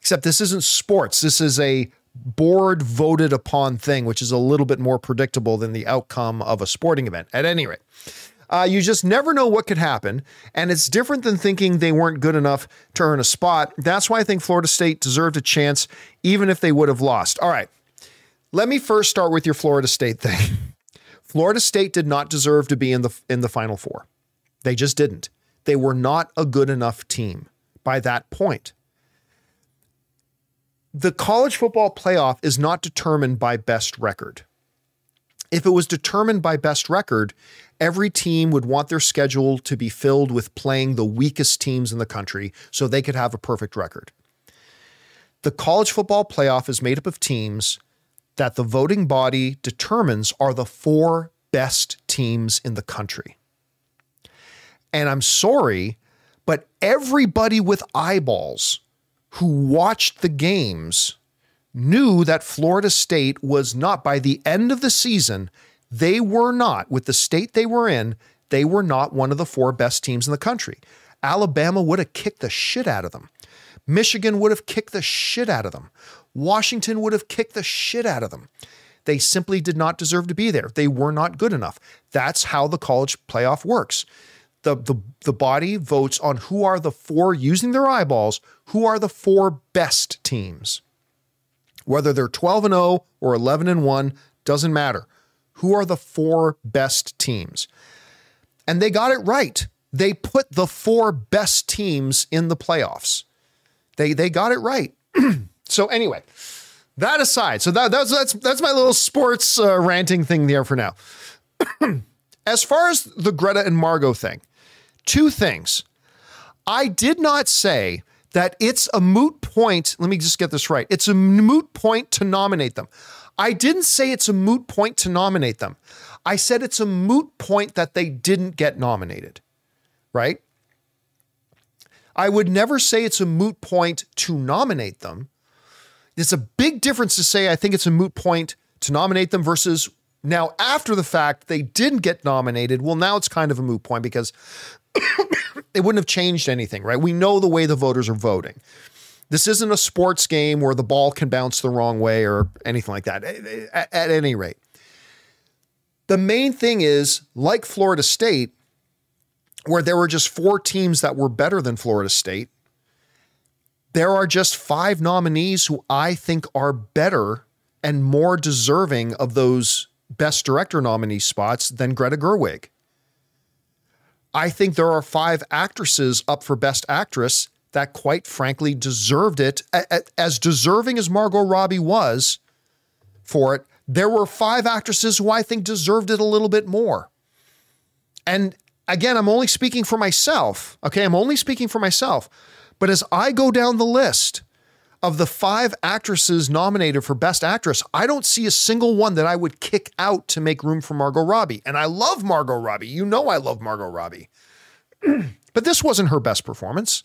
except this isn't sports. This is a board voted upon thing, which is a little bit more predictable than the outcome of a sporting event. At any rate, uh, you just never know what could happen. And it's different than thinking they weren't good enough to earn a spot. That's why I think Florida State deserved a chance, even if they would have lost. All right. Let me first start with your Florida State thing. Florida State did not deserve to be in the in the final four. They just didn't. They were not a good enough team by that point. The college football playoff is not determined by best record. If it was determined by best record, every team would want their schedule to be filled with playing the weakest teams in the country so they could have a perfect record. The college football playoff is made up of teams that the voting body determines are the four best teams in the country. And I'm sorry, but everybody with eyeballs who watched the games knew that Florida State was not, by the end of the season, they were not, with the state they were in, they were not one of the four best teams in the country. Alabama would have kicked the shit out of them. Michigan would have kicked the shit out of them. Washington would have kicked the shit out of them. They simply did not deserve to be there. They were not good enough. That's how the college playoff works. The, the, the body votes on who are the four, using their eyeballs, who are the four best teams. Whether they're 12 and 0 or 11 and 1, doesn't matter. Who are the four best teams? And they got it right. They put the four best teams in the playoffs. They they got it right. So anyway, that aside, so that, that's that's that's my little sports uh, ranting thing there for now. as far as the Greta and Margot thing, two things. I did not say that it's a moot point. Let me just get this right. It's a moot point to nominate them. I didn't say it's a moot point to nominate them. I said it's a moot point that they didn't get nominated. Right? I would never say it's a moot point to nominate them. It's a big difference to say I think it's a moot point to nominate them versus now after the fact they didn't get nominated. Well, now it's kind of a moot point because it wouldn't have changed anything, right? We know the way the voters are voting. This isn't a sports game where the ball can bounce the wrong way or anything like that. At, at any rate, the main thing is like Florida State, where there were just four teams that were better than Florida State, there are just five nominees who I think are better and more deserving of those best director nominee spots than Greta Gerwig. I think there are five actresses up for best actress that quite frankly deserved it as deserving as Margot Robbie was for it. There were five actresses who I think deserved it a little bit more. And again, I'm only speaking for myself. Okay. I'm only speaking for myself. But as I go down the list of the five actresses nominated for Best Actress, I don't see a single one that I would kick out to make room for Margot Robbie. And I love Margot Robbie. You know, I love Margot Robbie. but this wasn't her best performance.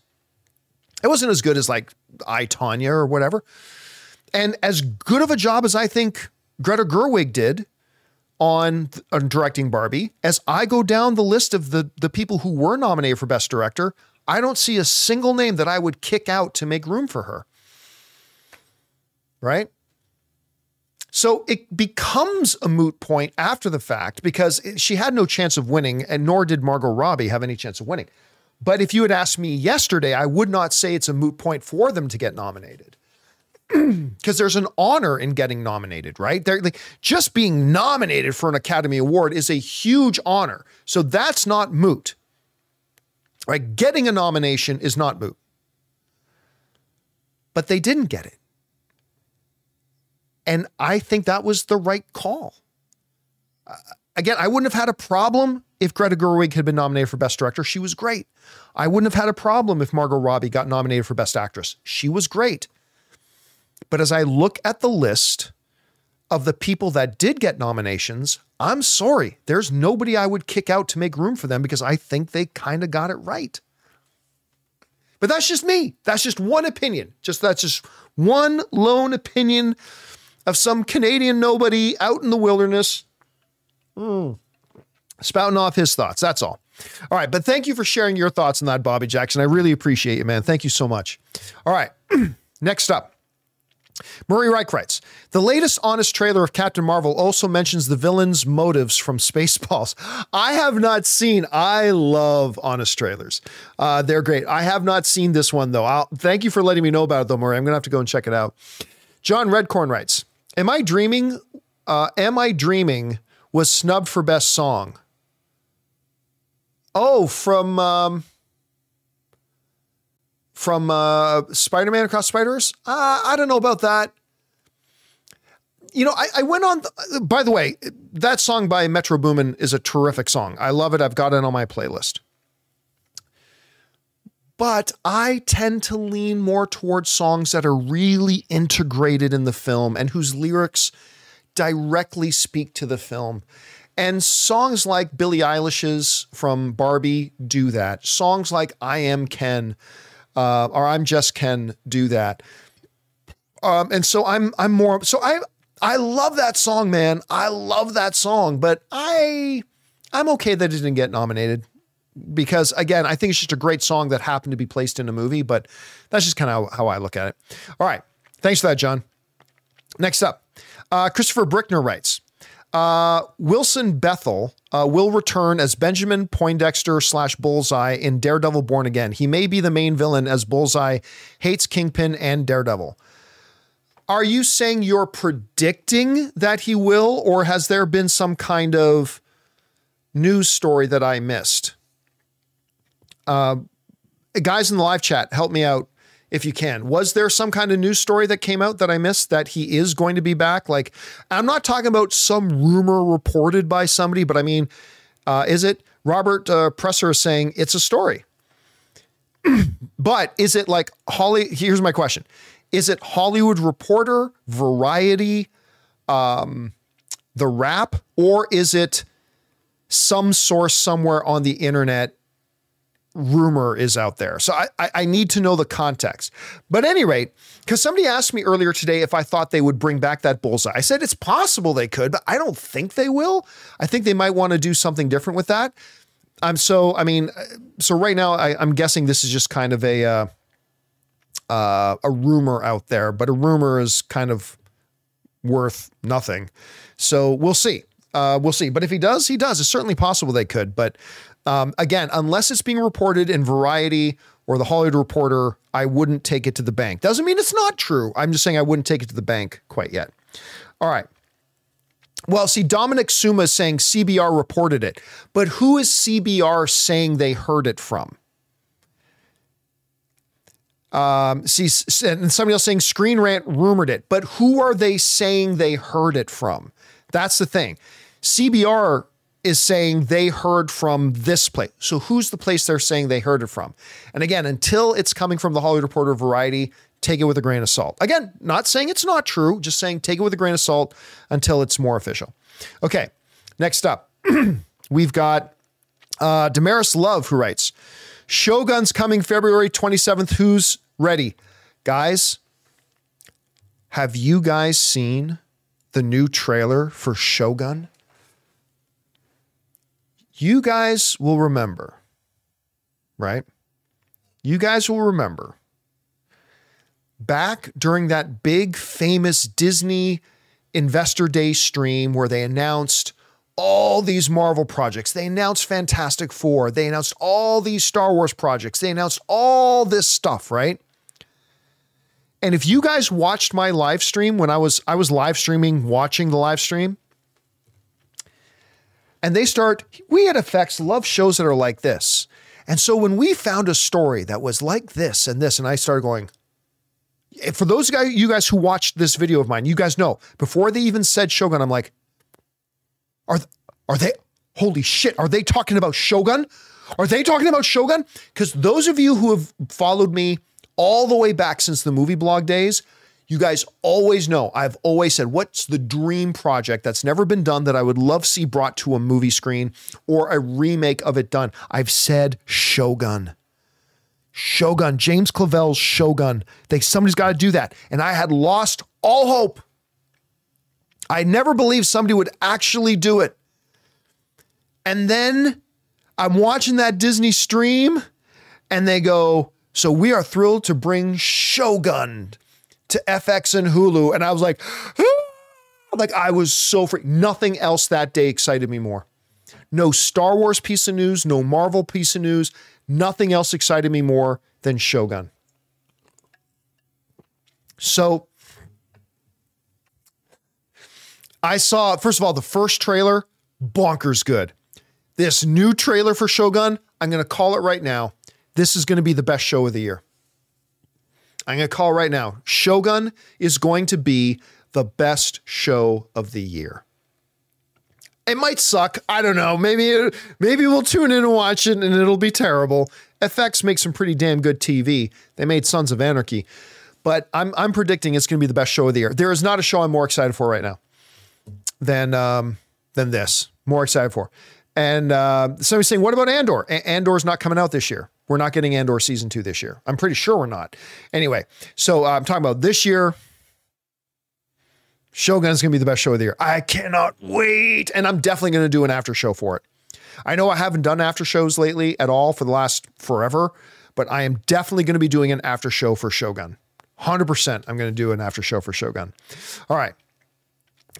It wasn't as good as like I, Tonya or whatever. And as good of a job as I think Greta Gerwig did on, on directing Barbie, as I go down the list of the, the people who were nominated for Best Director, I don't see a single name that I would kick out to make room for her. Right? So it becomes a moot point after the fact because she had no chance of winning, and nor did Margot Robbie have any chance of winning. But if you had asked me yesterday, I would not say it's a moot point for them to get nominated. Because there's an honor in getting nominated, right? They're, like, just being nominated for an Academy Award is a huge honor. So that's not moot. Right? Getting a nomination is not moot. But they didn't get it. And I think that was the right call. Uh, again, I wouldn't have had a problem if Greta Gerwig had been nominated for Best Director. She was great. I wouldn't have had a problem if Margot Robbie got nominated for Best Actress. She was great. But as I look at the list of the people that did get nominations, I'm sorry, there's nobody I would kick out to make room for them because I think they kind of got it right. But that's just me. That's just one opinion. Just that's just one lone opinion of some Canadian nobody out in the wilderness. Mm. Spouting off his thoughts. That's all. All right. But thank you for sharing your thoughts on that, Bobby Jackson. I really appreciate you, man. Thank you so much. All right. Next up. Murray Reich writes The latest honest trailer of Captain Marvel also mentions the villain's motives from Spaceballs. I have not seen, I love honest trailers. Uh, they're great. I have not seen this one, though. I'll, thank you for letting me know about it, though, Murray. I'm going to have to go and check it out. John Redcorn writes Am I dreaming? Uh, Am I dreaming was snubbed for best song? Oh, from. Um, from uh, Spider Man Across Spiders. Uh, I don't know about that. You know, I, I went on. Th- by the way, that song by Metro Boomin is a terrific song. I love it. I've got it on my playlist. But I tend to lean more towards songs that are really integrated in the film and whose lyrics directly speak to the film. And songs like Billie Eilish's from Barbie do that. Songs like I Am Ken uh, or I'm just Ken do that. Um, and so I'm I'm more so I I love that song, man. I love that song, but I I'm okay that it didn't get nominated because again, I think it's just a great song that happened to be placed in a movie, but that's just kind of how, I look at it. All right. Thanks for that, John. Next up, uh, Christopher Brickner writes, uh, Wilson Bethel uh, will return as Benjamin Poindexter slash Bullseye in Daredevil Born Again. He may be the main villain as Bullseye hates Kingpin and Daredevil. Are you saying you're predicting that he will, or has there been some kind of news story that I missed? Uh, guys in the live chat, help me out if you can. Was there some kind of news story that came out that I missed that he is going to be back? Like, I'm not talking about some rumor reported by somebody, but I mean, uh, is it Robert uh, Presser is saying it's a story? but is it like Holly? Here's my question: Is it Hollywood Reporter, Variety, um, The Wrap, or is it some source somewhere on the internet rumor is out there. So I, I, I need to know the context. But at any rate, because somebody asked me earlier today if I thought they would bring back that bullseye. I said it's possible they could, but I don't think they will. I think they might want to do something different with that. I'm so, I mean, so right now I, am guessing this is just kind of a uh, uh, a rumor out there, but a rumor is kind of worth nothing. So we'll see. Uh, we'll see. But if he does, he does. It's certainly possible they could. But um, again, unless it's being reported in Variety or the Hollywood Reporter, I wouldn't take it to the bank. Doesn't mean it's not true. I'm just saying I wouldn't take it to the bank quite yet. All right. Well, see, Dominic Suma is saying CBR reported it, but who is CBR saying they heard it from? Um, see, and somebody else saying Screen Rant rumored it, but who are they saying they heard it from? That's the thing. CBR is saying they heard from this place. So who's the place they're saying they heard it from? And again, until it's coming from the Hollywood Reporter Variety, take it with a grain of salt. Again, not saying it's not true, just saying take it with a grain of salt until it's more official. Okay, next up, we've got uh, Damaris Love who writes Shogun's coming February 27th. Who's ready? Guys, have you guys seen the new trailer for Shogun? You guys will remember, right? You guys will remember back during that big famous Disney Investor Day stream where they announced all these Marvel projects. They announced Fantastic Four. They announced all these Star Wars projects. They announced all this stuff, right? And if you guys watched my live stream when I was I was live streaming watching the live stream, and they start, we at FX love shows that are like this. And so when we found a story that was like this and this, and I started going, eh, for those guys, you guys who watched this video of mine, you guys know before they even said Shogun, I'm like, are are they? Holy shit! Are they talking about Shogun? Are they talking about Shogun? Because those of you who have followed me all the way back since the movie blog days, you guys always know I've always said, what's the dream project that's never been done that I would love see brought to a movie screen or a remake of it done? I've said Shogun. Shogun, James Clavell's Shogun. They somebody's got to do that. And I had lost all hope. I never believed somebody would actually do it. And then I'm watching that Disney stream and they go, "So we are thrilled to bring Shogun to FX and Hulu. And I was like, ah! like I was so free. Nothing else that day excited me more. No Star Wars piece of news, no Marvel piece of news. Nothing else excited me more than Shogun. So I saw, first of all, the first trailer, bonkers good. This new trailer for Shogun, I'm going to call it right now. This is going to be the best show of the year. I'm going to call right now. Shogun is going to be the best show of the year. It might suck. I don't know. Maybe maybe we'll tune in and watch it and it'll be terrible. FX makes some pretty damn good TV. They made Sons of Anarchy. But I'm I'm predicting it's going to be the best show of the year. There is not a show I'm more excited for right now than um, than this. More excited for. And uh, somebody's saying, what about Andor? A- Andor's not coming out this year. We're not getting Andor season two this year. I'm pretty sure we're not. Anyway, so uh, I'm talking about this year. Shogun is going to be the best show of the year. I cannot wait. And I'm definitely going to do an after show for it. I know I haven't done after shows lately at all for the last forever, but I am definitely going to be doing an after show for Shogun. 100% I'm going to do an after show for Shogun. All right.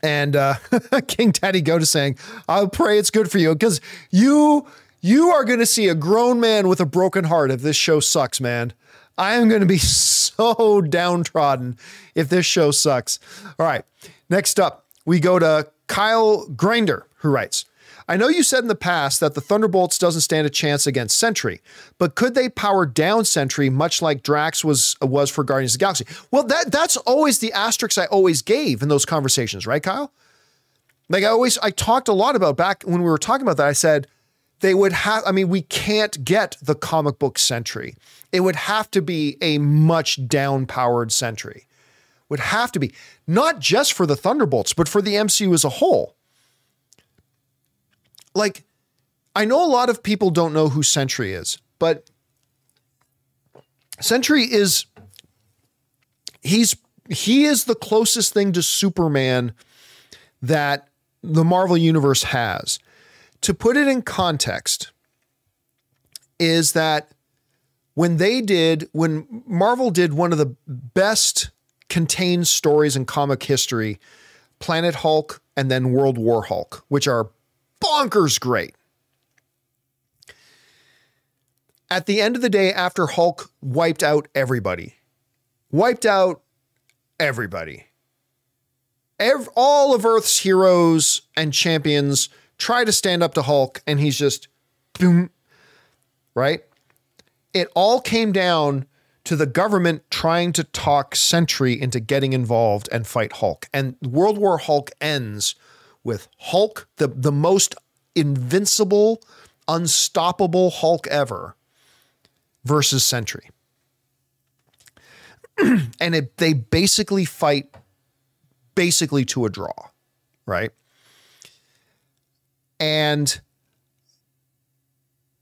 And uh, King Daddy Goat saying, I'll pray it's good for you because you you are going to see a grown man with a broken heart if this show sucks, man. I am going to be so downtrodden if this show sucks. All right. Next up, we go to Kyle Grinder, who writes I know you said in the past that the Thunderbolts doesn't stand a chance against Sentry, but could they power down Sentry much like Drax was was for Guardians of the Galaxy? Well, that that's always the asterisk I always gave in those conversations, right, Kyle? Like I always I talked a lot about back when we were talking about that. I said they would have I mean, we can't get the comic book Sentry. It would have to be a much down powered Sentry. Would have to be not just for the Thunderbolts, but for the MCU as a whole like I know a lot of people don't know who Sentry is, but Sentry is he's he is the closest thing to Superman that the Marvel universe has. To put it in context, is that when they did when Marvel did one of the best contained stories in comic history, Planet Hulk and then World War Hulk, which are bonkers great. At the end of the day, after Hulk wiped out everybody, wiped out everybody. Every, all of Earth's heroes and champions try to stand up to Hulk, and he's just boom, right? It all came down to the government trying to talk Sentry into getting involved and fight Hulk. And World War Hulk ends with Hulk, the, the most invincible, unstoppable Hulk ever, versus Sentry. and it, they basically fight basically to a draw, right? And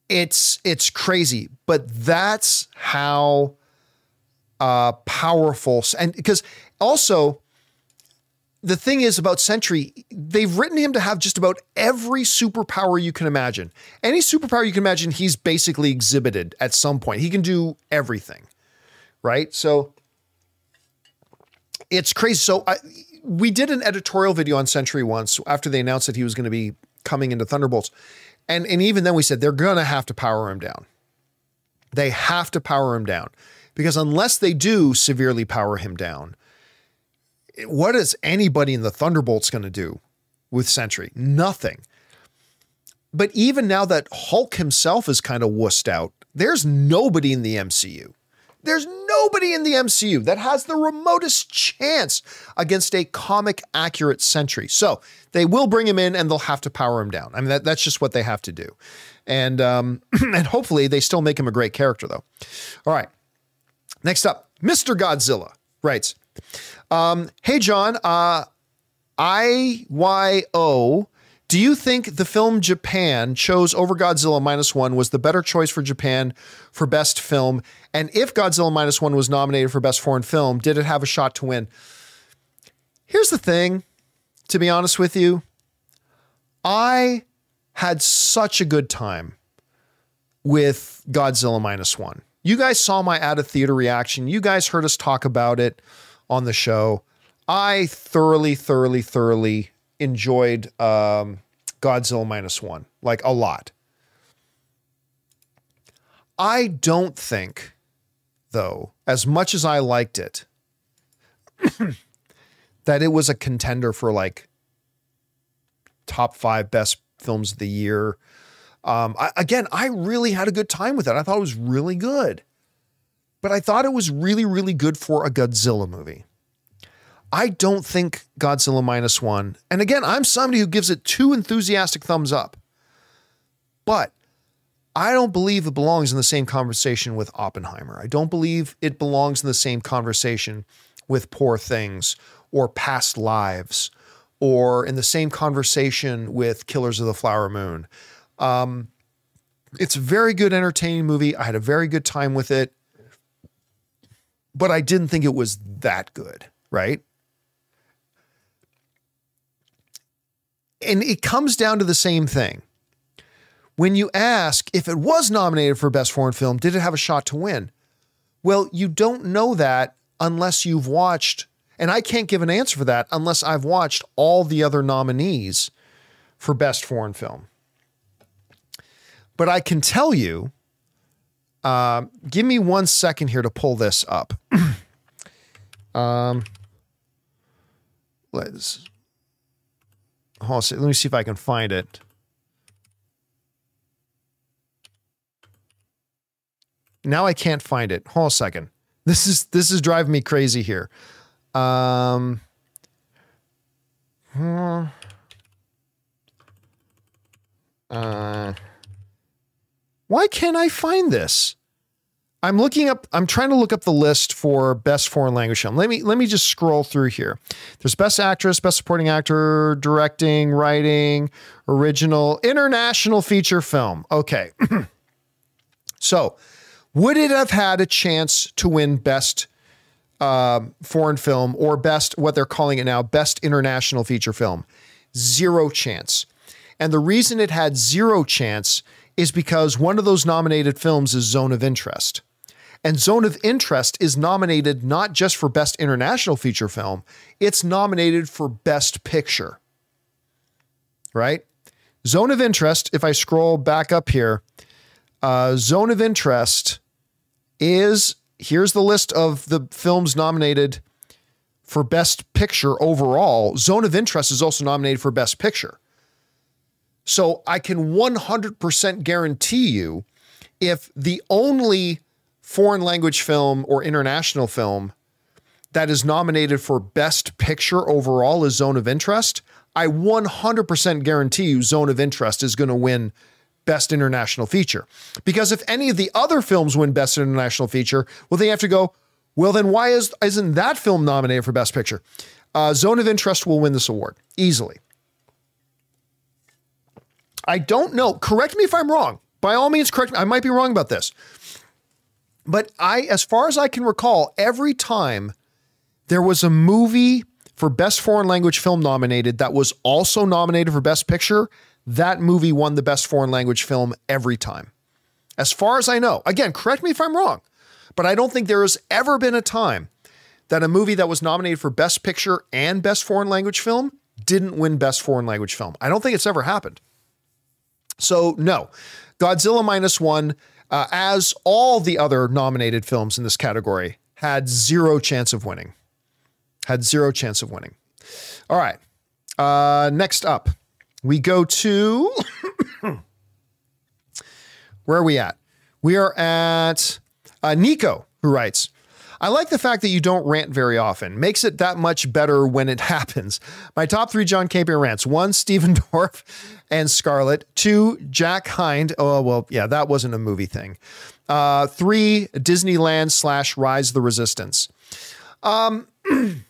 it's it's crazy, but that's how uh powerful and because also the thing is about Sentry, they've written him to have just about every superpower you can imagine. Any superpower you can imagine, he's basically exhibited at some point. He can do everything, right? So it's crazy. So I, we did an editorial video on Sentry once after they announced that he was going to be coming into Thunderbolts. And, and even then we said they're going to have to power him down. They have to power him down because unless they do severely power him down, what is anybody in the Thunderbolts going to do with Sentry? Nothing. But even now that Hulk himself is kind of wussed out, there's nobody in the MCU there's nobody in the MCU that has the remotest chance against a comic accurate Sentry. So they will bring him in and they'll have to power him down. I mean, that, that's just what they have to do. And um, and hopefully they still make him a great character though. All right. Next up, Mr. Godzilla writes, um, "Hey John, uh, IYO do you think the film Japan chose over Godzilla minus one was the better choice for Japan for best film? And if Godzilla minus one was nominated for best foreign film, did it have a shot to win? Here's the thing, to be honest with you, I had such a good time with Godzilla minus one. You guys saw my out of theater reaction. You guys heard us talk about it on the show. I thoroughly, thoroughly, thoroughly enjoyed um, Godzilla minus one, like a lot. I don't think, though, as much as I liked it, that it was a contender for like top five best films of the year. Um, I, again, I really had a good time with it. I thought it was really good, but I thought it was really, really good for a Godzilla movie. I don't think Godzilla minus one, and again, I'm somebody who gives it two enthusiastic thumbs up, but I don't believe it belongs in the same conversation with Oppenheimer. I don't believe it belongs in the same conversation with Poor Things or Past Lives or in the same conversation with Killers of the Flower Moon. Um, it's a very good, entertaining movie. I had a very good time with it, but I didn't think it was that good, right? And it comes down to the same thing. When you ask if it was nominated for Best Foreign Film, did it have a shot to win? Well, you don't know that unless you've watched, and I can't give an answer for that unless I've watched all the other nominees for Best Foreign Film. But I can tell you, uh, give me one second here to pull this up. um, let's Hold on, let me see if I can find it. Now I can't find it. Hold on a second. This is this is driving me crazy here. Um, hmm. uh, why can't I find this? I'm looking up. I'm trying to look up the list for best foreign language film. Let me let me just scroll through here. There's best actress, best supporting actor, directing, writing, original, international feature film. Okay. So, would it have had a chance to win best uh, foreign film or best, what they're calling it now, best international feature film? Zero chance. And the reason it had zero chance is because one of those nominated films is Zone of Interest. And Zone of Interest is nominated not just for Best International Feature Film, it's nominated for Best Picture. Right? Zone of Interest, if I scroll back up here, uh, Zone of Interest is here's the list of the films nominated for Best Picture overall. Zone of Interest is also nominated for Best Picture. So I can 100% guarantee you if the only foreign language film or international film that is nominated for Best Picture overall is Zone of Interest, I 100% guarantee you Zone of Interest is going to win Best International Feature. Because if any of the other films win Best International Feature, well, they have to go, well, then why is, isn't that film nominated for Best Picture? Uh, Zone of Interest will win this award easily. I don't know. Correct me if I'm wrong. By all means, correct me. I might be wrong about this. But I, as far as I can recall, every time there was a movie for Best Foreign Language Film nominated that was also nominated for Best Picture, that movie won the Best Foreign Language Film every time. As far as I know, again, correct me if I'm wrong, but I don't think there has ever been a time that a movie that was nominated for Best Picture and Best Foreign Language Film didn't win Best Foreign Language Film. I don't think it's ever happened. So, no, Godzilla minus one, uh, as all the other nominated films in this category, had zero chance of winning. Had zero chance of winning. All right. Uh, next up, we go to where are we at? We are at uh, Nico, who writes, I like the fact that you don't rant very often. Makes it that much better when it happens. My top three John Campea rants: one, Stephen Dorff and Scarlett. Two, Jack Hind. Oh well, yeah, that wasn't a movie thing. Uh, three, Disneyland slash Rise the Resistance. Um,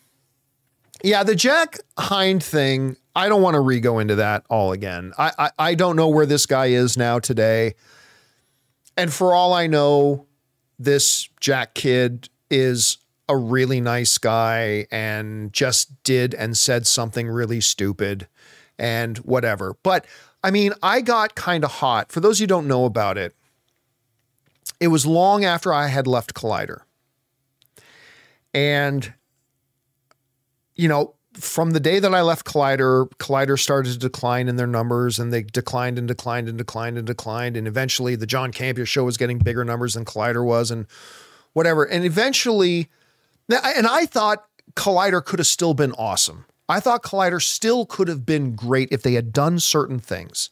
yeah, the Jack Hind thing. I don't want to re-go into that all again. I, I I don't know where this guy is now today, and for all I know, this Jack kid is a really nice guy and just did and said something really stupid and whatever. But I mean, I got kind of hot. For those you don't know about it, it was long after I had left Collider. And, you know, from the day that I left Collider, Collider started to decline in their numbers and they declined and declined and declined and declined. And eventually the John Campea show was getting bigger numbers than Collider was. And whatever. And eventually, and I thought Collider could have still been awesome. I thought Collider still could have been great if they had done certain things.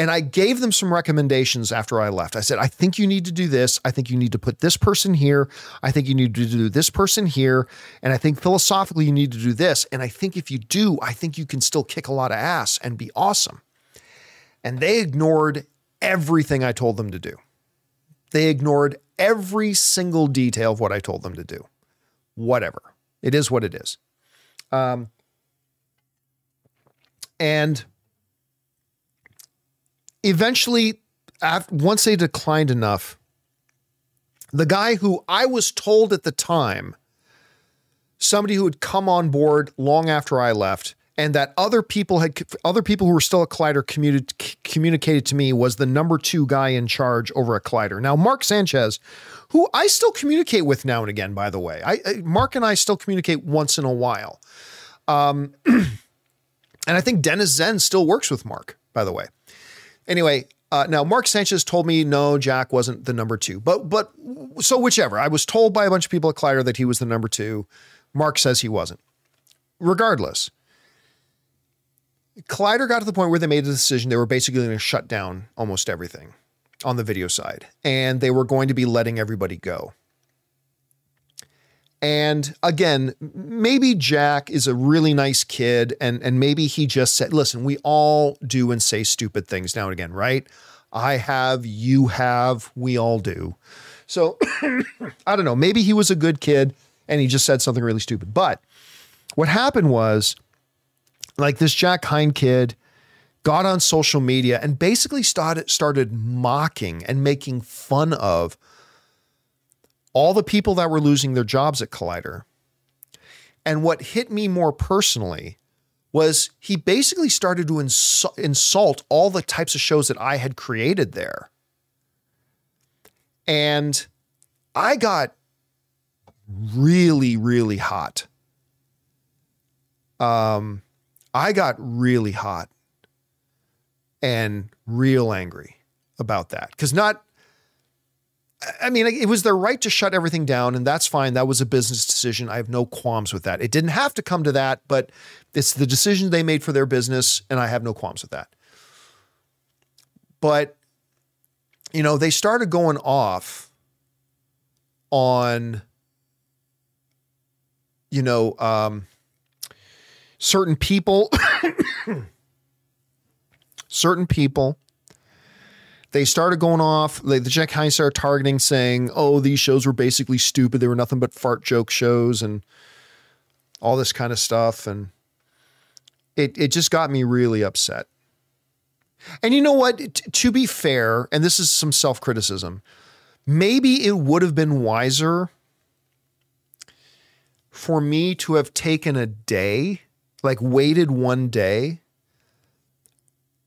And I gave them some recommendations after I left. I said, I think you need to do this. I think you need to put this person here. I think you need to do this person here. And I think philosophically, you need to do this. And I think if you do, I think you can still kick a lot of ass and be awesome. And they ignored everything I told them to do. They ignored every single detail of what I told them to do. Whatever. It is what it is. Um, and eventually, once they declined enough, the guy who I was told at the time, somebody who had come on board long after I left, and that other people had other people who were still at Collider communi- communicated to me was the number two guy in charge over at Collider. Now, Mark Sanchez, who I still communicate with now and again, by the way, I Mark and I still communicate once in a while, um, and I think Dennis Tzeng still works with Mark, by the way. Anyway, uh, now Mark Sanchez told me no, Jack wasn't the number two, but but so whichever. I was told by a bunch of people at Collider that he was the number two. Mark says he wasn't. Regardless Collider got to the point where they made a decision they were basically going to shut down almost everything on the video side, and they were going to be letting everybody go. And again, maybe Jack is a really nice kid, and, and maybe he just said, listen, we all do and say stupid things now and again, right? I have, you have, we all do. So I don't know. Maybe he was a good kid and he just said something really stupid. But what happened was like this Jack Hind kid got on social media and basically started started mocking and making fun of all the people that were losing their jobs at Collider. And what hit me more personally was he basically started to insult all the types of shows that I had created there. And I got really, really hot. Um, I got really hot and real angry about that because not I mean, it was their right to shut everything down, and that's fine. That was a business decision. I have no qualms with that. It didn't have to come to that, but it's the decision they made for their business, and I have no qualms with that. But, you know, they started going off on, you know, um, certain people, certain people they started going off. Like the Jack Hines started targeting, saying, "Oh, these shows were basically stupid. They were nothing but fart joke shows and all this kind of stuff." And it it just got me really upset. And you know what? T- to be fair, and this is some self criticism, maybe it would have been wiser for me to have taken a day, like waited one day,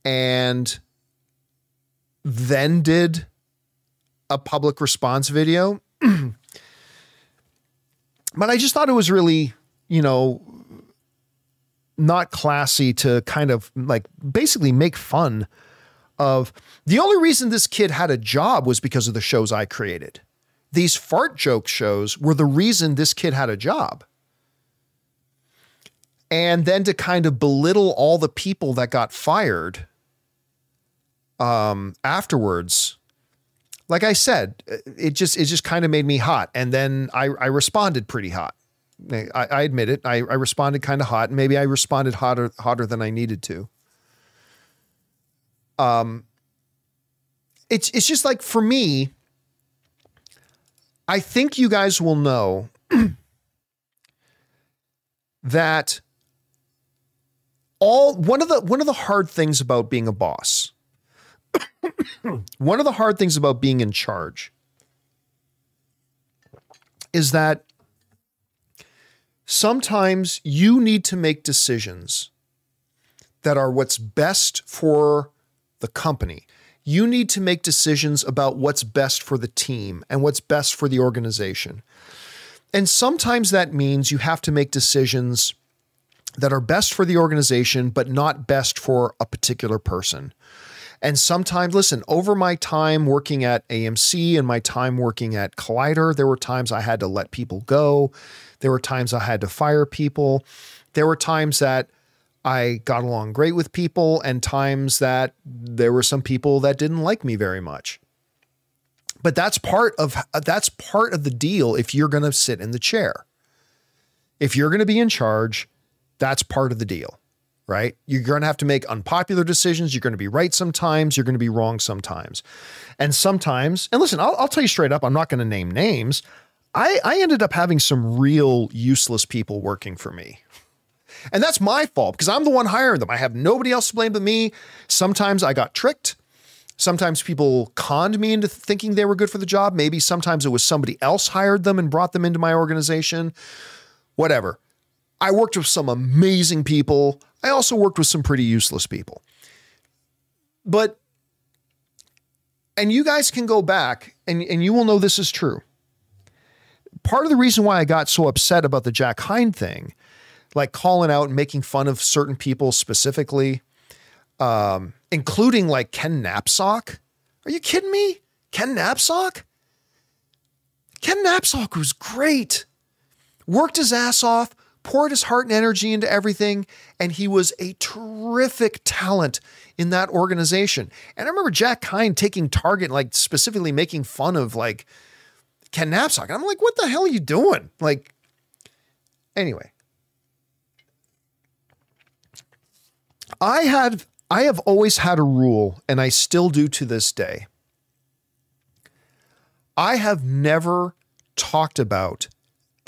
and then did a public response video. but I just thought it was really, you know, not classy to kind of like basically make fun of the only reason this kid had a job was because of the shows I created. These fart joke shows were the reason this kid had a job. And then to kind of belittle all the people that got fired um, afterwards, like I said, it just it just kind of made me hot, and then I I responded pretty hot. I, I admit it. I, I responded kind of hot, and maybe I responded hotter hotter than I needed to. Um, it's it's just like for me. I think you guys will know that all one of the one of the hard things about being a boss one of the hard things about being in charge is that sometimes you need to make decisions that are what's best for the company. You need to make decisions about what's best for the team and what's best for the organization. And sometimes that means you have to make decisions that are best for the organization, but not best for a particular person. And sometimes, listen, over my time working at AMC and my time working at Collider, there were times I had to let people go. There were times I had to fire people. There were times that I got along great with people and times that there were some people that didn't like me very much. But that's part of that's part of the deal if you're going to sit in the chair. If you're going to be in charge, that's part of the deal right? You're going to have to make unpopular decisions. You're going to be right sometimes. You're going to be wrong sometimes. And sometimes, and listen, I'll, I'll tell you straight up, I'm not going to name names. I, I ended up having some real useless people working for me. And that's my fault because I'm the one hiring them. I have nobody else to blame but me. Sometimes I got tricked. Sometimes people conned me into thinking they were good for the job. Maybe sometimes it was somebody else hired them and brought them into my organization. Whatever. I worked with some amazing people. I also worked with some pretty useless people. But, and you guys can go back and, and you will know this is true. Part of the reason why I got so upset about the Jack Hind thing, like calling out and making fun of certain people specifically, um, including like Ken Napzok. Are you kidding me? Ken Napzok? Ken Napzok was great. Worked his ass off, poured his heart and energy into everything, and he was a terrific talent in that organization. And I remember Jack Hind taking target, like specifically making fun of like Ken Napzok. And I'm like, what the hell are you doing? Like, anyway. I had I have always had a rule, and I still do to this day. I have never talked about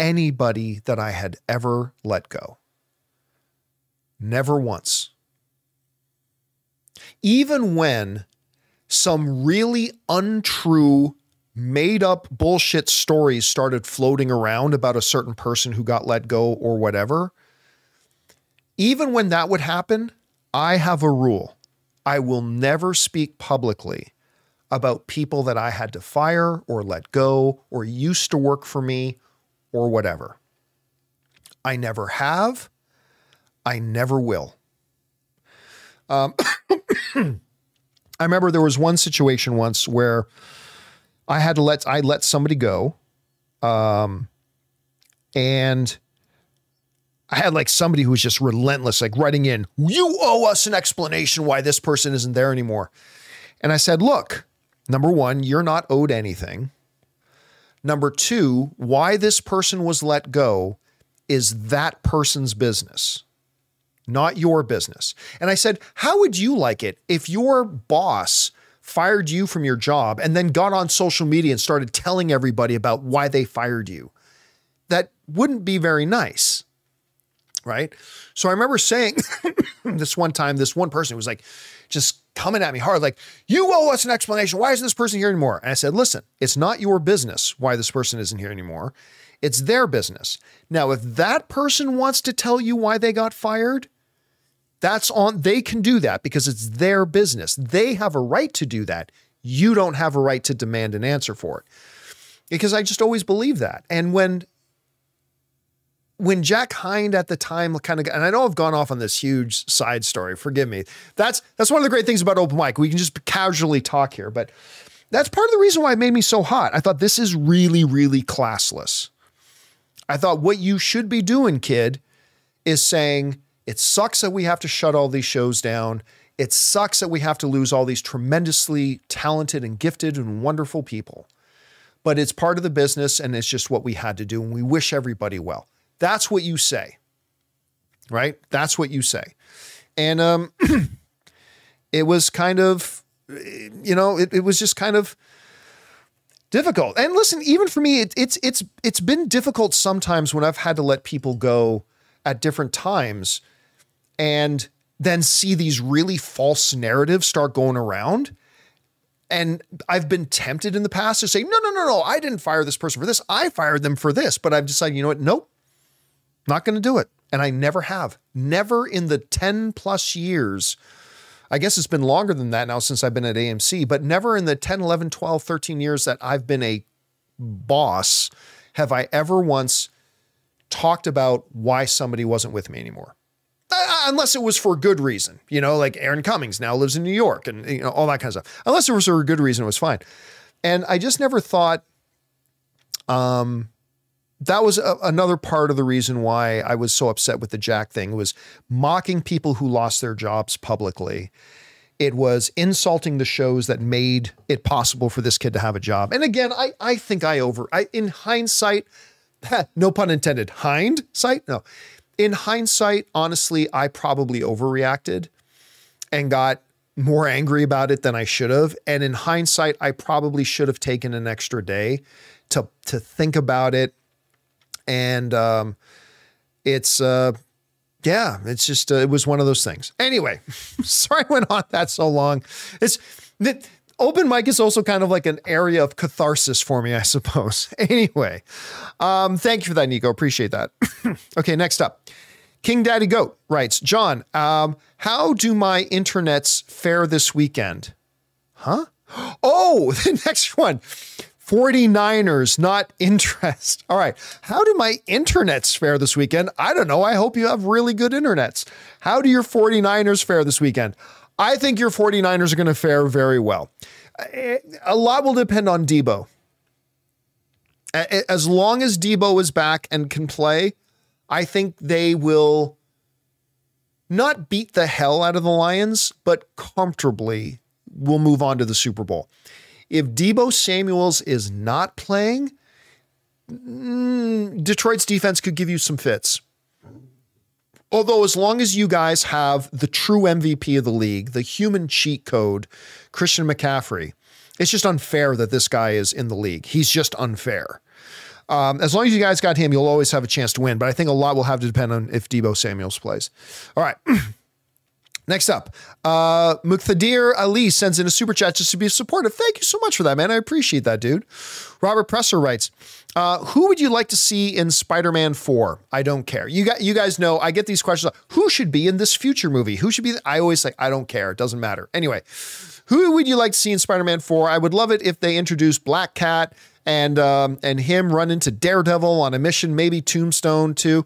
anybody that I had ever let go. Never once. even when some really untrue, made up bullshit stories started floating around about a certain person who got let go or whatever, even when that would happen, I have a rule. I will never speak publicly about people that I had to fire or let go or used to work for me or whatever. I never have. I never will. Um, I remember there was one situation once where I had to let I let somebody go, um, and I had like somebody who was just relentless, like writing in, "You owe us an explanation why this person isn't there anymore." And I said, "Look, number one, you're not owed anything. Number two, why this person was let go is that person's business." not your business. And I said, How would you like it if your boss fired you from your job and then got on social media and started telling everybody about why they fired you? That wouldn't be very nice. Right. So I remember saying this one time, this one person was like, just coming at me hard, like, you owe us an explanation. Why isn't this person here anymore? And I said, listen, it's not your business why this person isn't here anymore. It's their business. Now, if that person wants to tell you why they got fired, that's on, they can do that because it's their business. They have a right to do that. You don't have a right to demand an answer for it. Because I just always believe that. And when when Jack Hind at the time kind of and I know I've gone off on this huge side story, forgive me. That's that's one of the great things about open mic. We can just casually talk here, but that's part of the reason why it made me so hot. I thought this is really really classless. I thought what you should be doing, kid, is saying it sucks that we have to shut all these shows down. It sucks that we have to lose all these tremendously talented and gifted and wonderful people. But it's part of the business and it's just what we had to do. And we wish everybody well. That's what you say, right? That's what you say. And um, it was kind of, you know, it, it was just kind of difficult. And listen, even for me, it, it's it's it's been difficult sometimes when I've had to let people go at different times and then see these really false narratives start going around. And I've been tempted in the past to say, no, no, no, no, I didn't fire this person for this. I fired them for this. But I've decided, you know what? Nope, not going to do it. And I never have. Never in the 10 plus years. I guess it's been longer than that now since I've been at AMC, but never in the 10, 11, 12, 13 years that I've been a boss have I ever once talked about why somebody wasn't with me anymore. Uh, unless it was for a good reason, you know, like Aaron Cummings now lives in New York and you know all that kind of stuff. Unless it was for a good reason, it was fine. And I just never thought, um, that was a, another part of the reason why I was so upset with the Jack thing was mocking people who lost their jobs publicly. It was insulting the shows that made it possible for this kid to have a job. And again, I I think I over I in hindsight, no pun intended, hindsight, no in hindsight, honestly, I probably overreacted and got more angry about it than I should have. And in hindsight, I probably should have taken an extra day to to think about it. And um, it's uh, yeah, it's just uh, it was one of those things. Anyway, sorry I went on that so long. It's that open mic is also kind of like an area of catharsis for me, I suppose. Anyway, um, thank you for that, Nico. Appreciate that. okay, next up. King Daddy Goat writes, John, um, how do my internets fare this weekend? Huh? Oh, the next one. 49ers, not interest. All right. How do my internets fare this weekend? I don't know. I hope you have really good internets. How do your 49ers fare this weekend? I think your 49ers are going to fare very well. Eh, a lot will depend on Deebo. As long as Deebo is back and can play, I think they will not beat the hell out of the Lions, but comfortably will move on to the Super Bowl. If Deebo Samuels is not playing, mm, Detroit's defense could give you some fits. Although, as long as you guys have the true MVP of the league, the human cheat code, Christian McCaffrey, it's just unfair that this guy is in the league. He's just unfair. Um, as long as you guys got him, you'll always have a chance to win. But I think a lot will have to depend on if Deebo Samuels plays. All right. Next up, uh, Muqtadir Ali sends in a super chat just to be supportive. Thank you so much for that, man. I appreciate that, dude. Robert Presser writes, uh, "Who would you like to see in Spider-Man 4? I don't care. You got, you guys know I get these questions. Who should be in this future movie? Who should be? I always say I don't care. It doesn't matter. Anyway, who would you like to see in Spider-Man 4? I would love it if they introduced Black Cat and um, and him run into Daredevil on a mission, maybe Tombstone too.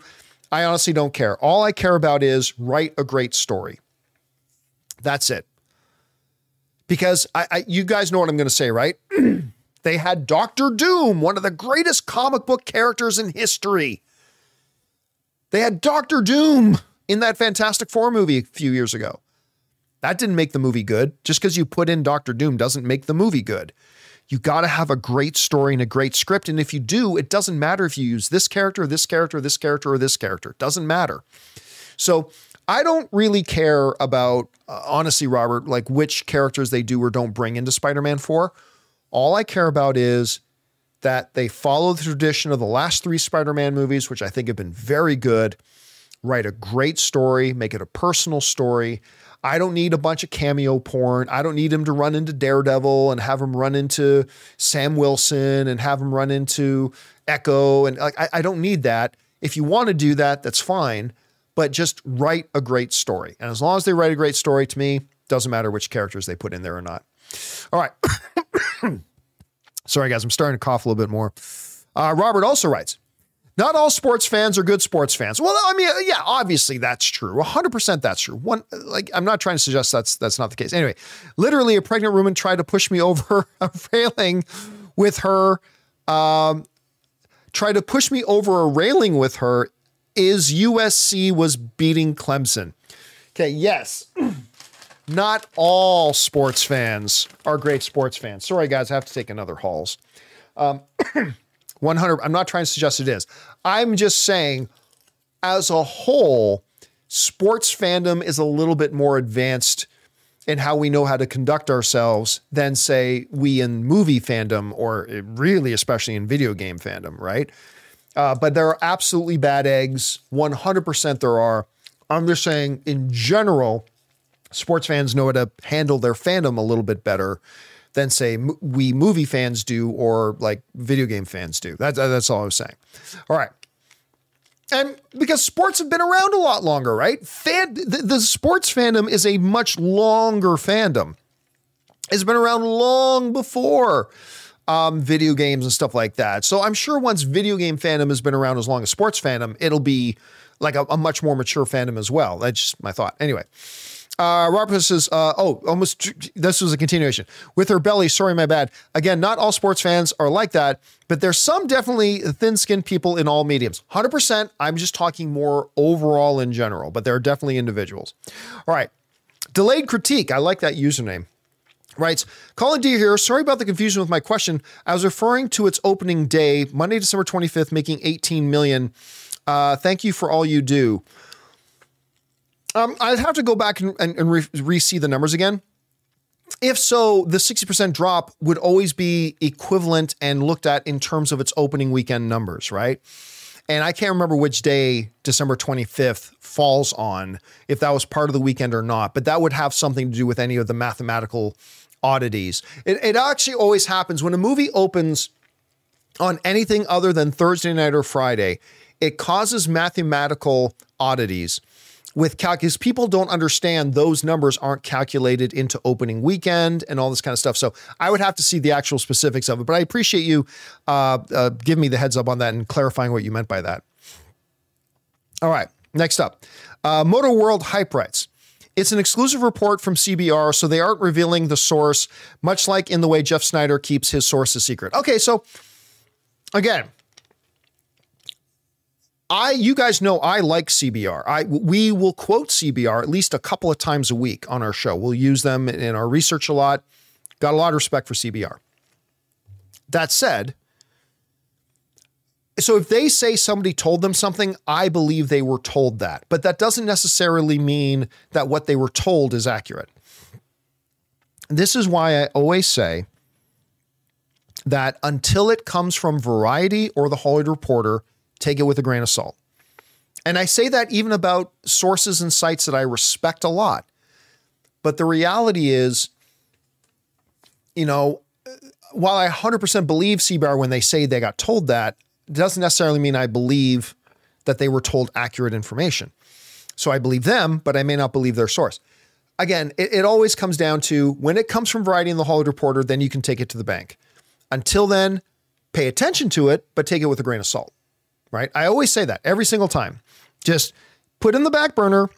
I honestly don't care. All I care about is write a great story. That's it. Because I, I you guys know what I'm going to say, right? they had Doctor Doom, one of the greatest comic book characters in history. They had Doctor Doom in that Fantastic Four movie a few years ago. That didn't make the movie good. Just because you put in Doctor Doom doesn't make the movie good. You got to have a great story and a great script. And if you do, it doesn't matter if you use this character, this character, this character, or this character. It doesn't matter. So I don't really care about, uh, honestly, Robert, like which characters they do or don't bring into Spider Man 4. All I care about is that they follow the tradition of the last three Spider Man movies, which I think have been very good. Write a great story, make it a personal story. I don't need a bunch of cameo porn. I don't need him to run into Daredevil and have him run into Sam Wilson and have him run into Echo. And like, I, I don't need that. If you want to do that, that's fine. But just write a great story. And as long as they write a great story to me, doesn't matter which characters they put in there or not. All right. Sorry, guys, I'm starting to cough a little bit more. Uh, Robert also writes, not all sports fans are good sports fans. Well, I mean, yeah, obviously that's true. 100% that's true. One like I'm not trying to suggest that's that's not the case. Anyway, literally a pregnant woman tried to push me over a railing with her um tried to push me over a railing with her is USC was beating Clemson. Okay, yes. not all sports fans are great sports fans. Sorry guys, I have to take another Halls. Um 100 I'm not trying to suggest it is. I'm just saying as a whole sports fandom is a little bit more advanced in how we know how to conduct ourselves than say we in movie fandom or really especially in video game fandom, right? Uh, but there are absolutely bad eggs. 100% there are. I'm just saying in general, sports fans know how to handle their fandom a little bit better than say we movie fans do or like video game fans do. That, that's all I was saying. All right. And because sports have been around a lot longer, right? Fan, the, the sports fandom is a much longer fandom. It's been around long before um, video games and stuff like that. So I'm sure once video game fandom has been around as long as sports fandom, it'll be like a, a much more mature fandom as well. That's just my thought. Anyway. Uh, Robert says, uh, oh, almost, this was a continuation. With her belly, sorry, my bad. Again, not all sports fans are like that, but there's some definitely thin skinned people in all mediums. 100%. I'm just talking more overall in general, but there are definitely individuals. All right. Delayed critique. I like that username. Writes, Colin D here. Sorry about the confusion with my question. I was referring to its opening day, Monday, December 25th, making 18 million. Uh, thank you for all you do. Um, I'd have to go back and, and, and re see the numbers again. If so, the 60% drop would always be equivalent and looked at in terms of its opening weekend numbers, right? And I can't remember which day December 25th falls on, if that was part of the weekend or not, but that would have something to do with any of the mathematical oddities. It, it actually always happens when a movie opens on anything other than Thursday night or Friday, it causes mathematical oddities with calculus, people don't understand those numbers aren't calculated into opening weekend and all this kind of stuff. So I would have to see the actual specifics of it. But I appreciate you uh, uh, giving me the heads up on that and clarifying what you meant by that. All right, next up, uh, Motor World Hype writes. It's an exclusive report from CBR, so they aren't revealing the source, much like in the way Jeff Sneider keeps his sources secret. Okay, so again, I you guys know I like CBR. I we will quote CBR at least a couple of times a week on our show. We'll use them in our research a lot. Got a lot of respect for CBR. That said, so if they say somebody told them something, I believe they were told that. But that doesn't necessarily mean that what they were told is accurate. This is why I always say that until it comes from Variety or the Hollywood Reporter, take it with a grain of salt. And I say that even about sources and sites that I respect a lot. But the reality is, you know, while I 100% believe CBR when they say they got told that, doesn't necessarily mean I believe that they were told accurate information. So I believe them, but I may not believe their source. Again, it, it always comes down to when it comes from Variety and the Hollywood Reporter, then you can take it to the bank. Until then, pay attention to it, but take it with a grain of salt, right? I always say that every single time. Just put in the back burner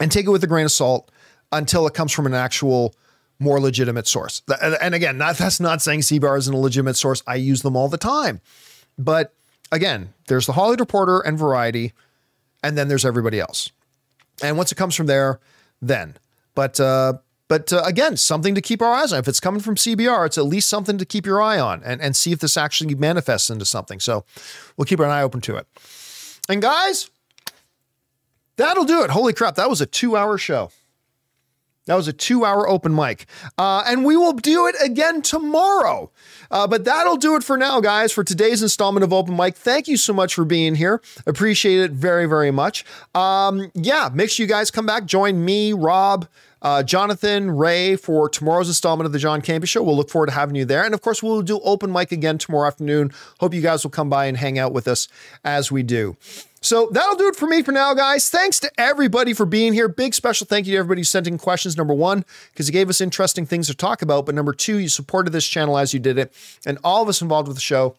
and take it with a grain of salt until it comes from an actual more legitimate source. And again, that's not saying CBR isn't a legitimate source. I use them all the time. But again, there's the Hollywood Reporter and Variety, and then there's everybody else. And once it comes from there, then. But uh, but uh, again, something to keep our eyes on. If it's coming from CBR, it's at least something to keep your eye on and, and see if this actually manifests into something. So we'll keep an eye open to it. And guys, that'll do it. Holy crap, that was a two hour show. That was a two hour open mic. Uh, and we will do it again tomorrow. Uh, but that'll do it for now, guys, for today's installment of Open Mic. Thank you so much for being here. Appreciate it very, very much. Um, yeah, make sure you guys come back. Join me, Rob, uh, Jonathan, Ray for tomorrow's installment of the John Campea Show. We'll look forward to having you there. And of course, we'll do open mic again tomorrow afternoon. Hope you guys will come by and hang out with us as we do. So that'll do it for me for now, guys. Thanks to everybody for being here. Big special thank you to everybody who sent in questions. Number one, because you gave us interesting things to talk about. But number two, you supported this channel as you did it. And all of us involved with the show,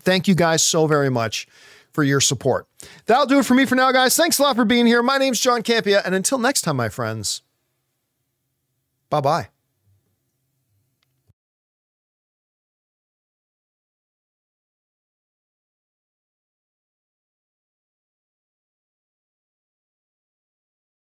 thank you guys so very much for your support. That'll do it for me for now, guys. Thanks a lot for being here. My name's John Campea. And until next time, my friends, bye bye.